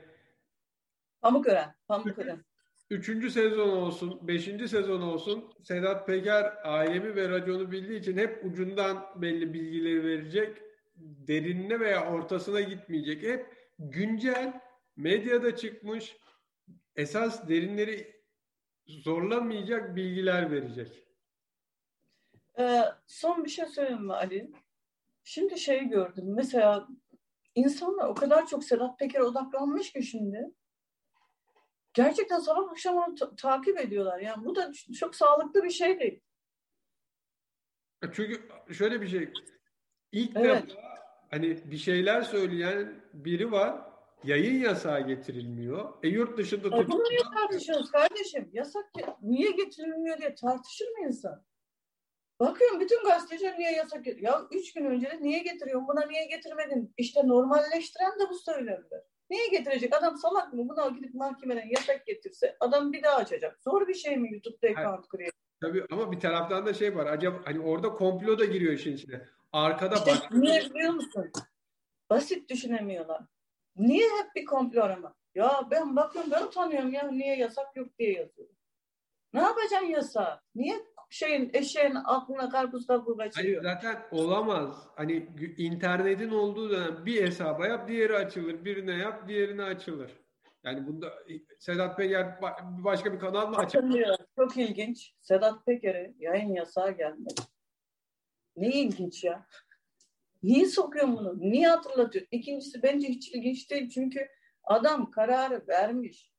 [SPEAKER 3] Pamuk Öğren, Pamuk
[SPEAKER 2] Öğren. Üçüncü sezon olsun, beşinci sezon olsun Sedat Peker ailemi ve raconu bildiği için hep ucundan belli bilgileri verecek. Derinine veya ortasına gitmeyecek. Hep güncel, medyada çıkmış, esas derinleri zorlamayacak bilgiler verecek.
[SPEAKER 3] Ee, son bir şey söyleyeyim mi Ali? Şimdi şeyi gördüm. Mesela insanlar o kadar çok Sedat Peker'e odaklanmış ki şimdi. Gerçekten sabah akşam onu ta- takip ediyorlar. Yani bu da çok sağlıklı bir şey değil.
[SPEAKER 2] Çünkü şöyle bir şey. İlk evet. defa hani bir şeyler söyleyen biri var. Yayın yasağı getirilmiyor. E yurt dışında
[SPEAKER 3] tutup... Bunu niye tartışıyoruz kardeşim? Yasak niye getirilmiyor diye tartışır mı insan? Bakıyorum bütün gazeteciler niye yasak Ya üç gün önce de niye getiriyorsun? Buna niye getirmedin? İşte normalleştiren de bu söylenir. Niye getirecek? Adam salak mı? Buna gidip mahkemeden yasak getirse adam bir daha açacak. Zor bir şey mi YouTube'da account kuruyor?
[SPEAKER 2] Tabii ama bir taraftan da şey var. Acaba hani orada komplo da giriyor işin içine. Arkada
[SPEAKER 3] işte başka... Niye biliyor musun? Basit düşünemiyorlar. Niye hep bir komplo arama? Ya ben bakıyorum ben utanıyorum ya niye yasak yok diye yazıyorum. Ne yapacaksın yasa? Niye şeyin eşeğin aklına karpuz kabuğu kaçırıyor?
[SPEAKER 2] Hayır, zaten olamaz. Hani internetin olduğu dönem bir hesaba yap diğeri açılır. Birine yap diğerine açılır. Yani bunda Sedat Peker başka bir kanal mı açıyor?
[SPEAKER 3] Çok ilginç. Sedat Peker'e yayın yasağı gelmedi. Ne ilginç ya. Niye sokuyor bunu? Niye hatırlatıyor? İkincisi bence hiç ilginç değil. Çünkü adam kararı vermiş.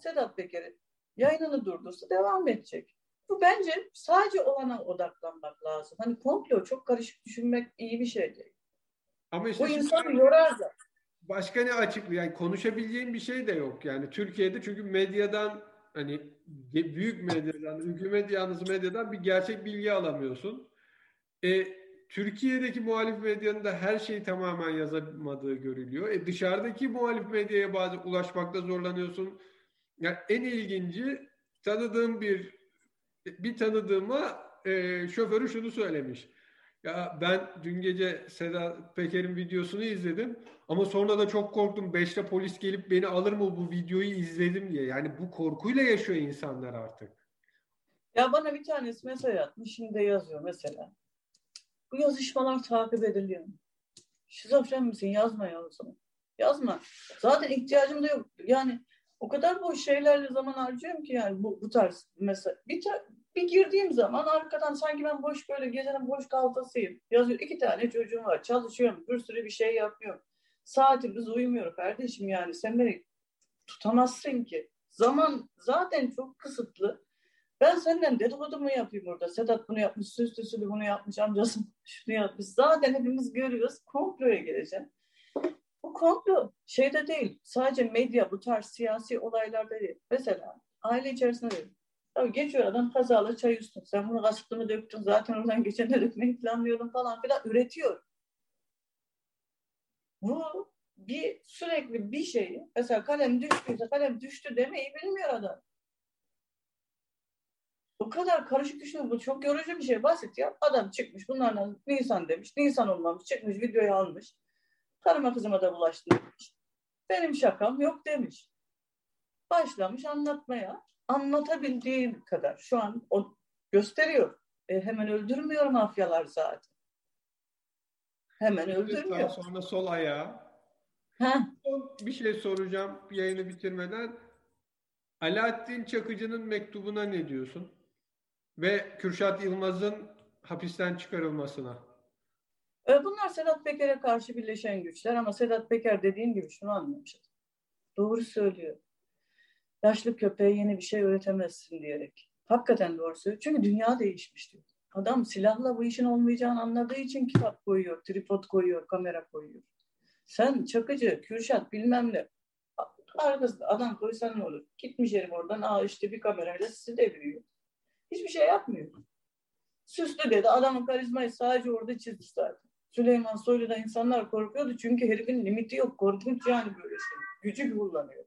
[SPEAKER 3] Sedat Peker'e yayınını durdursa devam edecek. Bu bence sadece olana odaklanmak lazım. Hani komplo çok karışık düşünmek iyi bir şey değil. Ama işte Bu insanı yorar da.
[SPEAKER 2] Başka ne açıklıyor? Yani konuşabileceğin bir şey de yok. Yani Türkiye'de çünkü medyadan hani büyük medyadan, hükümet yalnız medyadan bir gerçek bilgi alamıyorsun. E, Türkiye'deki muhalif medyanın da her şeyi tamamen yazamadığı görülüyor. E, dışarıdaki muhalif medyaya bazı ulaşmakta zorlanıyorsun. Yani en ilginci tanıdığım bir bir tanıdığıma e, şoförü şunu söylemiş. Ya ben dün gece Sedat Peker'in videosunu izledim ama sonra da çok korktum. Beşte polis gelip beni alır mı bu videoyu izledim diye. Yani bu korkuyla yaşıyor insanlar artık.
[SPEAKER 3] Ya bana bir tanesi mesaj atmış. Şimdi yazıyor mesela. Bu yazışmalar takip ediliyor. Şizofren misin? Yazma ya o zaman. Yazma. Zaten ihtiyacım da yok. Yani o kadar boş şeylerle zaman harcıyorum ki yani bu, bu tarz mesela bir, bir girdiğim zaman arkadan sanki ben boş böyle gecenin boş kalfasıyım. Yazıyor iki tane çocuğum var çalışıyorum bir sürü bir şey yapıyorum. Saatimiz uyumuyor kardeşim yani sen beni tutamazsın ki. Zaman zaten çok kısıtlı. Ben senden dedikodu mu yapayım orada? Sedat bunu yapmış, süslü süslü bunu yapmış, amcası şunu yapmış. Zaten hepimiz görüyoruz. Komploya geleceğim. Bu komplo şeyde değil. Sadece medya bu tarz siyasi olaylarda değil. Mesela aile içerisinde değil. Ya geçiyor adam kazalı çay üstün. Sen bunu kasıtlı döktün? Zaten oradan geçen de dökmeyi planlıyordun falan filan. Üretiyor. Bu bir sürekli bir şeyi mesela kalem düştüyse kalem düştü demeyi bilmiyor adam. O kadar karışık düşünüyor. Bu çok yorucu bir şey. Basit ya. Adam çıkmış bunlardan Nisan demiş. Nisan olmamış. Çıkmış videoyu almış. Karıma kızıma da bulaştı demiş. Benim şakam yok demiş. Başlamış anlatmaya. Anlatabildiğim kadar. Şu an o gösteriyor. E, hemen öldürmüyor mafyalar zaten. Hemen öldürmüyor.
[SPEAKER 2] Sonra sol ayağı. Son bir şey soracağım yayını bitirmeden. Alaaddin Çakıcı'nın mektubuna ne diyorsun? Ve Kürşat Yılmaz'ın hapisten çıkarılmasına.
[SPEAKER 3] E, bunlar Sedat Peker'e karşı birleşen güçler ama Sedat Peker dediğim gibi şunu anlamış. Doğru söylüyor. Yaşlı köpeğe yeni bir şey öğretemezsin diyerek. Hakikaten doğru söylüyor. Çünkü dünya değişmiş diyor. Adam silahla bu işin olmayacağını anladığı için kitap koyuyor, tripod koyuyor, kamera koyuyor. Sen Çakıcı, Kürşat bilmem ne Arkasında adam koysan ne olur? Gitmiş herif oradan aa işte bir kamerayla sizi deviriyor. Hiçbir şey yapmıyor. Süslü dedi. Adamın karizmayı sadece orada çizdi zaten. Süleyman Soylu'da insanlar korkuyordu çünkü herifin limiti yok. Korkunç yani böyle şey. Gücü kullanıyor.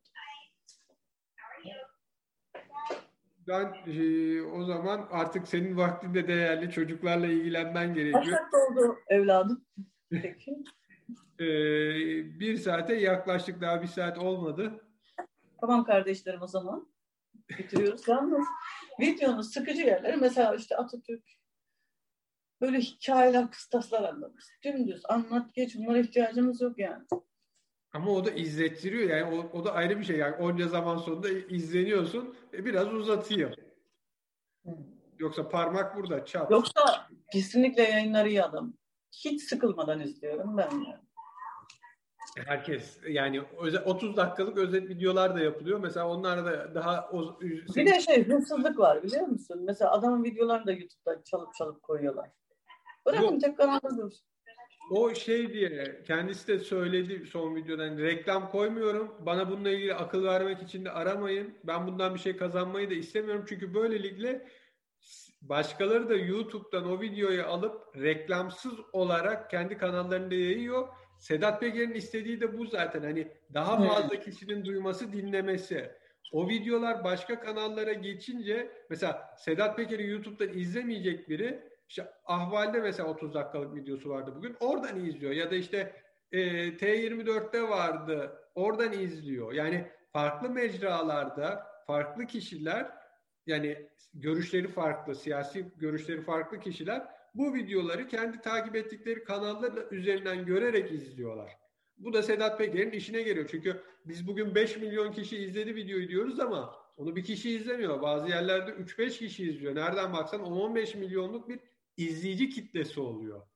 [SPEAKER 2] Ben e, o zaman artık senin vaktinde değerli çocuklarla ilgilenmen gerekiyor.
[SPEAKER 3] Kaç oldu evladım? Peki.
[SPEAKER 2] E, bir saate yaklaştık daha bir saat olmadı.
[SPEAKER 3] Tamam kardeşlerim o zaman. Bitiriyoruz. Yalnız videonun sıkıcı yerleri mesela işte Atatürk böyle hikayeler, kıstaslar anlatmış. Dümdüz anlat geç bunlara ihtiyacımız yok yani.
[SPEAKER 2] Ama o da izlettiriyor yani o, o da ayrı bir şey yani onca zaman sonunda izleniyorsun e, biraz uzatıyor. Yoksa parmak burada çap.
[SPEAKER 3] Yoksa kesinlikle yayınları iyi adam. Hiç sıkılmadan izliyorum ben yani.
[SPEAKER 2] Herkes yani 30 dakikalık özet videolar da yapılıyor. Mesela onlar da daha o,
[SPEAKER 3] bir de şey hırsızlık var biliyor musun? Mesela adamın videolarını da YouTube'da çalıp çalıp koyuyorlar. Tek kanalda dursun.
[SPEAKER 2] O şey diye kendisi de söyledi son videodan reklam koymuyorum. Bana bununla ilgili akıl vermek için de aramayın. Ben bundan bir şey kazanmayı da istemiyorum. Çünkü böylelikle başkaları da YouTube'dan o videoyu alıp reklamsız olarak kendi kanallarında yayıyor. Sedat Peker'in istediği de bu zaten. Hani daha fazla kişinin duyması, dinlemesi. O videolar başka kanallara geçince mesela Sedat Peker'i YouTube'dan izlemeyecek biri işte Ahval'de mesela 30 dakikalık videosu vardı bugün. Oradan izliyor. Ya da işte e, T24'te vardı. Oradan izliyor. Yani farklı mecralarda farklı kişiler yani görüşleri farklı, siyasi görüşleri farklı kişiler bu videoları kendi takip ettikleri kanallar üzerinden görerek izliyorlar. Bu da Sedat Peker'in işine geliyor. Çünkü biz bugün 5 milyon kişi izledi videoyu diyoruz ama onu bir kişi izlemiyor. Bazı yerlerde 3-5 kişi izliyor. Nereden baksan 10-15 milyonluk bir izleyici kitlesi oluyor.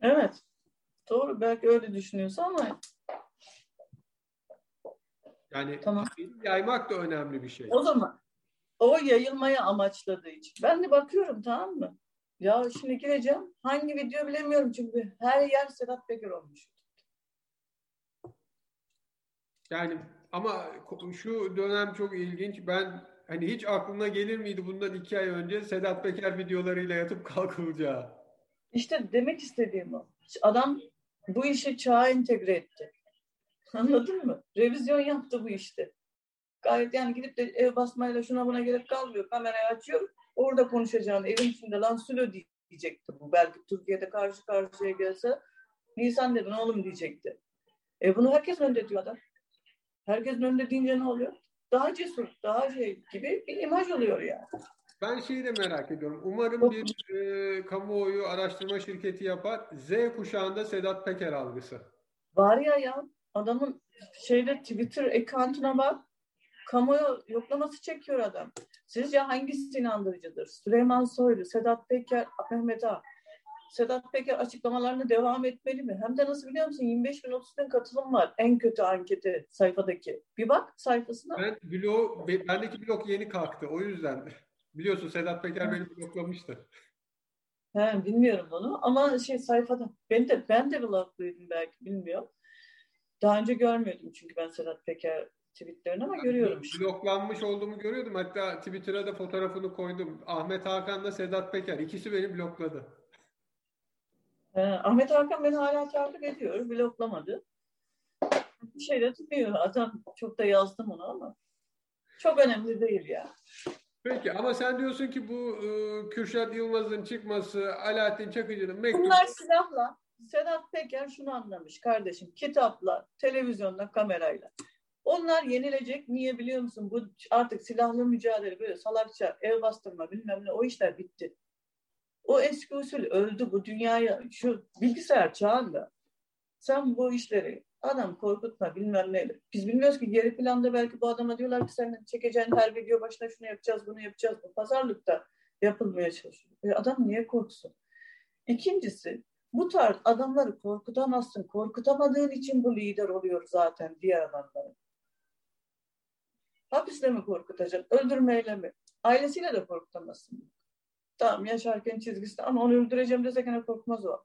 [SPEAKER 3] Evet. Doğru. Belki öyle düşünüyorsa ama
[SPEAKER 2] yani tamam. yaymak da önemli bir şey.
[SPEAKER 3] O zaman o yayılmaya amaçladığı için. Ben de bakıyorum tamam mı? Ya şimdi gireceğim. Hangi video bilemiyorum çünkü her yer Sedat Peker olmuş.
[SPEAKER 2] Yani ama şu dönem çok ilginç. Ben hani hiç aklına gelir miydi bundan iki ay önce Sedat Peker videolarıyla yatıp kalkılacağı?
[SPEAKER 3] İşte demek istediğim o. Adam bu işi çağa entegre etti. Anladın mı? Revizyon yaptı bu işte. Gayet yani gidip de ev basmayla şuna buna gerek kalmıyor. Kamerayı açıyor. Orada konuşacağını evin içinde lan sülo diyecekti bu. Belki Türkiye'de karşı karşıya gelse Nisan dedi oğlum diyecekti. E bunu herkes önde diyor adam. Herkesin önünde deyince ne oluyor? Daha cesur, daha şey gibi bir imaj oluyor yani.
[SPEAKER 2] Ben şeyi de merak ediyorum. Umarım bir e, kamuoyu araştırma şirketi yapar. Z kuşağında Sedat Peker algısı.
[SPEAKER 3] Var ya ya adamın şeyde Twitter account'una bak. Kamuoyu yoklaması çekiyor adam. Sizce hangisi inandırıcıdır? Süleyman Soylu, Sedat Peker, Mehmet Ağa. Sedat Peker açıklamalarına devam etmeli mi? Hem de nasıl biliyor musun? 25 bin 30 bin katılım var en kötü anketi sayfadaki. Bir bak sayfasına.
[SPEAKER 2] Ben blog, bendeki blog yeni kalktı. O yüzden biliyorsun Sedat Peker beni bloklamıştı.
[SPEAKER 3] He, bilmiyorum onu ama şey sayfada. Ben de ben de blogluydum belki bilmiyorum. Daha önce görmüyordum çünkü ben Sedat Peker tweetlerini ama görüyorum.
[SPEAKER 2] Bloklanmış olduğumu görüyordum. Hatta Twitter'a da fotoğrafını koydum. Ahmet Hakan'la Sedat Peker. ikisi beni blokladı.
[SPEAKER 3] Ee, Ahmet Hakan beni hala takip ediyor. Bloklamadı. Bir şey de tutmuyor. Adam çok da yazdım onu ama çok önemli değil ya.
[SPEAKER 2] Peki ama sen diyorsun ki bu e, Kürşat Yılmaz'ın çıkması, Alaaddin Çakıcı'nın mektubu...
[SPEAKER 3] Bunlar silahla. Sedat Peker şunu anlamış kardeşim. Kitapla, televizyonda, kamerayla. Onlar yenilecek. Niye biliyor musun? Bu artık silahlı mücadele böyle salakça, ev bastırma bilmem ne o işler bitti. O eski usul öldü bu dünyaya şu bilgisayar çağında. Sen bu işleri adam korkutma bilmem ne. Biz bilmiyoruz ki geri planda belki bu adama diyorlar ki sen çekeceğin her video başına şunu yapacağız bunu yapacağız. Bu pazarlıkta yapılmaya çalışıyor. E adam niye korksun? İkincisi bu tarz adamları korkutamazsın. Korkutamadığın için bu lider oluyor zaten diğer adamları. Hapiste mi korkutacaksın? Öldürmeyle mi? Ailesiyle de korkutamazsın. Tamam yaşarken çizgisi ama onu öldüreceğim dese gene korkmaz o.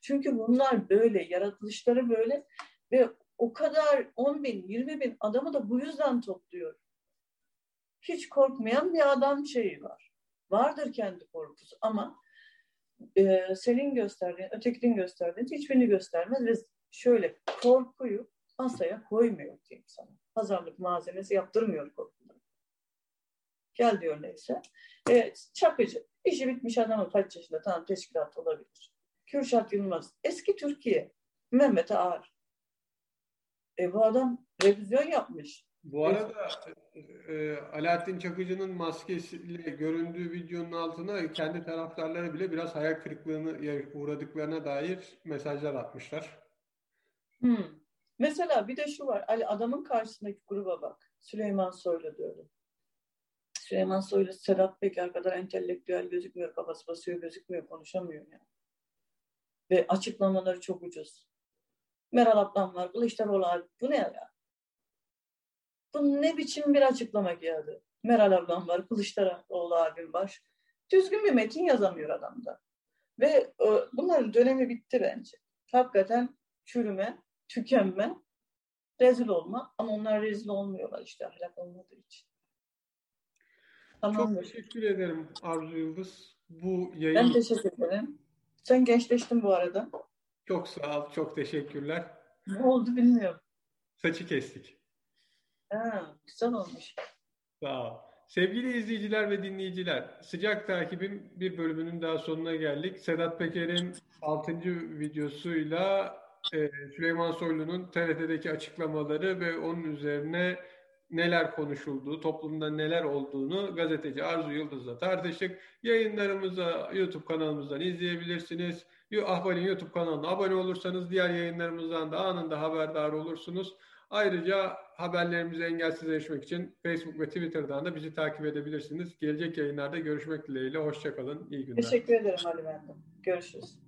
[SPEAKER 3] Çünkü bunlar böyle, yaratılışları böyle ve o kadar 10 bin, 20 bin adamı da bu yüzden topluyor. Hiç korkmayan bir adam şeyi var. Vardır kendi korkusu ama e, senin gösterdiğin, ötekinin gösterdiğin hiçbirini göstermez ve şöyle korkuyu masaya koymuyor diyeyim sana. Pazarlık malzemesi yaptırmıyor korkuları. Gel diyor neyse. E, çakıcı. İşi bitmiş adamı kaç yaşında tamam teşkilat olabilir. Kürşat Yılmaz. Eski Türkiye. Mehmet Ağar. E bu adam revizyon yapmış.
[SPEAKER 2] Bu arada e, Alaaddin Çakıcı'nın maskesiyle göründüğü videonun altına kendi taraftarları bile biraz hayal kırıklığına uğradıklarına dair mesajlar atmışlar.
[SPEAKER 3] Hmm. Mesela bir de şu var. Ali adamın karşısındaki gruba bak. Süleyman Soylu diyorum. Süleyman Soylu Sedat Peker kadar entelektüel gözükmüyor. Kafası basıyor gözükmüyor. Konuşamıyor yani. Ve açıklamaları çok ucuz. Meral ablam var. Kılıçdaroğlu abi. Bu ne ya? Bu ne biçim bir açıklama geldi? Meral ablam var. Kılıçdaroğlu abim var. Düzgün bir metin yazamıyor adamda. Ve e, bunların dönemi bitti bence. Hakikaten çürüme, tükenme, rezil olma. Ama onlar rezil olmuyorlar işte ahlak olmadığı için.
[SPEAKER 2] Tamamdır. Çok teşekkür ederim Arzu Yıldız. Bu yayın...
[SPEAKER 3] Ben teşekkür ederim. Sen gençleştin bu arada.
[SPEAKER 2] Çok sağ ol. Çok teşekkürler.
[SPEAKER 3] Ne oldu bilmiyorum.
[SPEAKER 2] Saçı kestik.
[SPEAKER 3] Ha, güzel olmuş.
[SPEAKER 2] Sağ ol. Sevgili izleyiciler ve dinleyiciler, sıcak takibin bir bölümünün daha sonuna geldik. Sedat Peker'in 6. videosuyla e, Süleyman Soylu'nun TRT'deki açıklamaları ve onun üzerine neler konuşulduğu, toplumda neler olduğunu gazeteci Arzu Yıldız'la tartıştık. Yayınlarımızı YouTube kanalımızdan izleyebilirsiniz. Ahval'in YouTube kanalına abone olursanız diğer yayınlarımızdan da anında haberdar olursunuz. Ayrıca haberlerimizi engelsiz erişmek için Facebook ve Twitter'dan da bizi takip edebilirsiniz. Gelecek yayınlarda görüşmek dileğiyle. Hoşçakalın. İyi günler.
[SPEAKER 3] Teşekkür ederim Ali Benden. Görüşürüz.